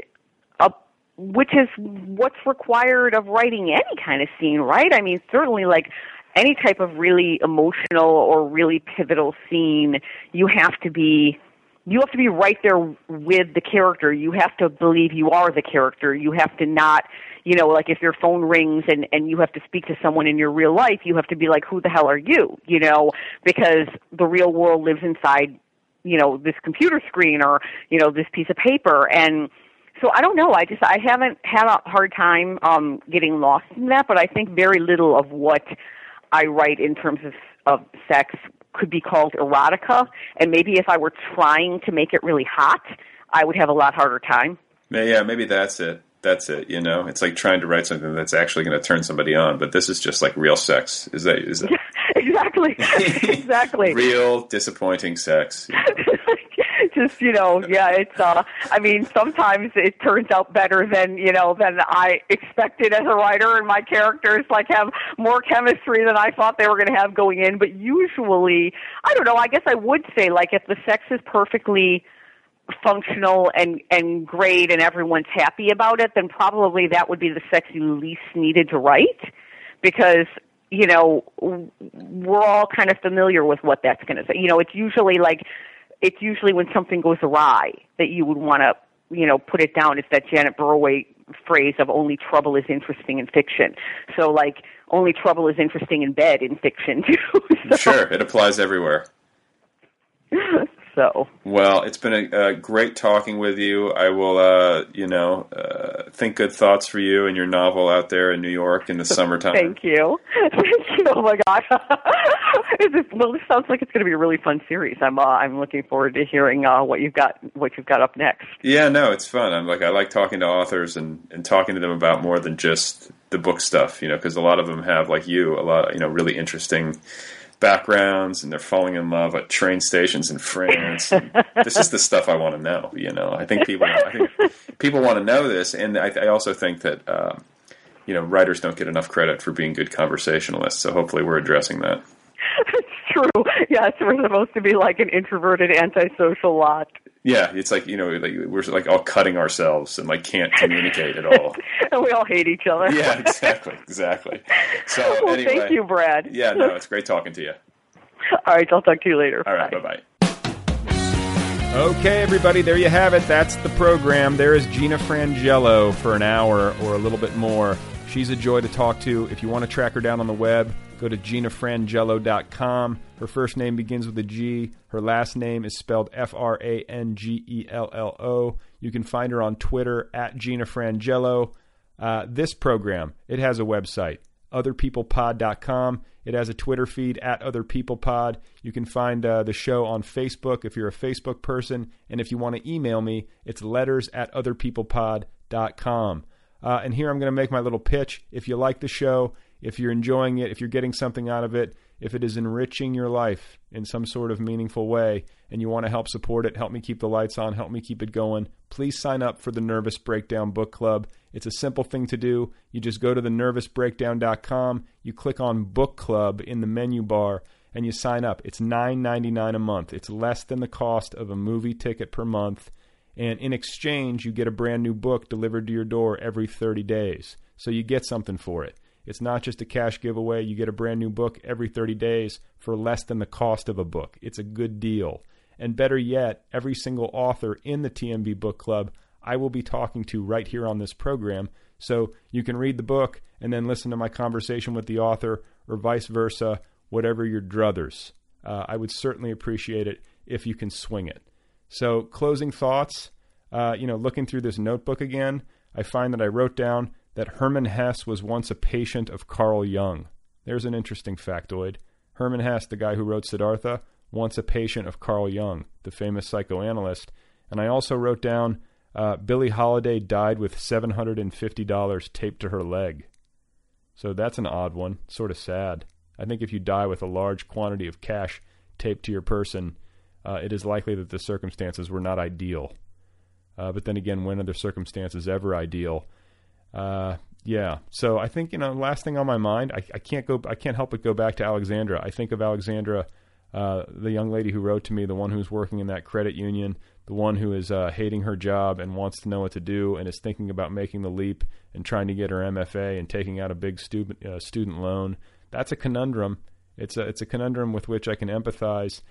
Uh, which is what's required of writing any kind of scene, right? I mean, certainly like any type of really emotional or really pivotal scene, you have to be you have to be right there with the character. You have to believe you are the character. You have to not, you know, like if your phone rings and and you have to speak to someone in your real life, you have to be like, who the hell are you? You know, because the real world lives inside, you know, this computer screen or you know this piece of paper and so I don't know. I just I haven't had a hard time um getting lost in that, but I think very little of what I write in terms of of sex could be called erotica, and maybe if I were trying to make it really hot, I would have a lot harder time. Yeah, maybe that's it. That's it. You know, it's like trying to write something that's actually going to turn somebody on, but this is just like real sex. Is that is that exactly, exactly. real disappointing sex? just you know yeah it's uh i mean sometimes it turns out better than you know than i expected as a writer and my characters like have more chemistry than i thought they were going to have going in but usually i don't know i guess i would say like if the sex is perfectly functional and and great and everyone's happy about it then probably that would be the sex you least needed to write because you know we're all kind of familiar with what that's going to say you know it's usually like it's usually when something goes awry that you would want to, you know, put it down. It's that Janet Burroway phrase of only trouble is interesting in fiction. So like only trouble is interesting in bed in fiction too. so, Sure, it applies everywhere. So Well, it's been a, a great talking with you. I will, uh, you know, uh, think good thoughts for you and your novel out there in New York in the summertime. thank you, thank you. Oh my gosh, just- well, this sounds like it's going to be a really fun series. I'm uh, I'm looking forward to hearing uh, what you've got what you've got up next. Yeah, no, it's fun. I'm like I like talking to authors and, and talking to them about more than just the book stuff, you know, because a lot of them have like you, a lot, of you know, really interesting backgrounds and they're falling in love at train stations in France. This is the stuff I want to know, you know. I think people I think people want to know this and I, I also think that um, you know, writers don't get enough credit for being good conversationalists, so hopefully we're addressing that. it's true. Yes, we're supposed to be like an introverted, antisocial lot. Yeah, it's like, you know, like we're like all cutting ourselves and like can't communicate at all. and we all hate each other. Yeah, exactly, exactly. So well, anyway, thank you, Brad. Yeah, no, it's great talking to you. All right, I'll talk to you later. All right, bye bye. Okay, everybody, there you have it. That's the program. There is Gina Frangello for an hour or a little bit more. She's a joy to talk to. If you want to track her down on the web, go to ginafrangello.com. Her first name begins with a G. Her last name is spelled F R A N G E L L O. You can find her on Twitter at Gina Frangello. Uh, this program, it has a website, otherpeoplepod.com. It has a Twitter feed at otherpeoplepod. You can find uh, the show on Facebook if you're a Facebook person. And if you want to email me, it's letters at otherpeoplepod.com. Uh, and here I'm going to make my little pitch. If you like the show, if you're enjoying it, if you're getting something out of it, if it is enriching your life in some sort of meaningful way, and you want to help support it, help me keep the lights on, help me keep it going, please sign up for the Nervous Breakdown Book Club. It's a simple thing to do. You just go to the thenervousbreakdown.com, you click on Book Club in the menu bar, and you sign up. It's $9.99 a month. It's less than the cost of a movie ticket per month. And in exchange, you get a brand new book delivered to your door every 30 days. So you get something for it. It's not just a cash giveaway. You get a brand new book every 30 days for less than the cost of a book. It's a good deal. And better yet, every single author in the TNB Book Club I will be talking to right here on this program. So you can read the book and then listen to my conversation with the author or vice versa, whatever your druthers. Uh, I would certainly appreciate it if you can swing it. So, closing thoughts, uh, you know, looking through this notebook again, I find that I wrote down that Hermann Hesse was once a patient of Carl Jung. There's an interesting factoid. Hermann Hesse, the guy who wrote Siddhartha, once a patient of Carl Jung, the famous psychoanalyst. And I also wrote down uh, Billie Holiday died with $750 taped to her leg. So that's an odd one, sort of sad. I think if you die with a large quantity of cash taped to your person, uh, it is likely that the circumstances were not ideal. Uh, but then again, when are the circumstances ever ideal? Uh, yeah. So I think you know, last thing on my mind, I, I can't go, I can't help but go back to Alexandra. I think of Alexandra, uh, the young lady who wrote to me, the one who's working in that credit union, the one who is uh, hating her job and wants to know what to do and is thinking about making the leap and trying to get her MFA and taking out a big student uh, student loan. That's a conundrum. It's a it's a conundrum with which I can empathize,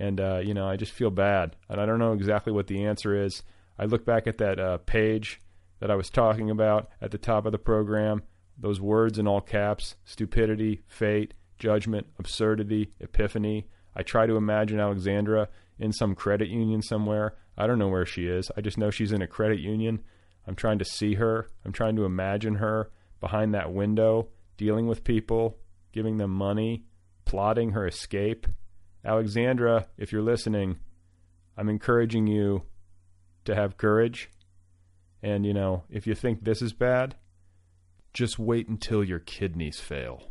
and uh, you know I just feel bad, and I don't know exactly what the answer is. I look back at that uh, page that I was talking about at the top of the program, those words in all caps: stupidity, fate, judgment, absurdity, epiphany. I try to imagine Alexandra in some credit union somewhere. I don't know where she is. I just know she's in a credit union. I'm trying to see her. I'm trying to imagine her behind that window, dealing with people, giving them money, plotting her escape. Alexandra, if you're listening, I'm encouraging you to have courage. And, you know, if you think this is bad, just wait until your kidneys fail.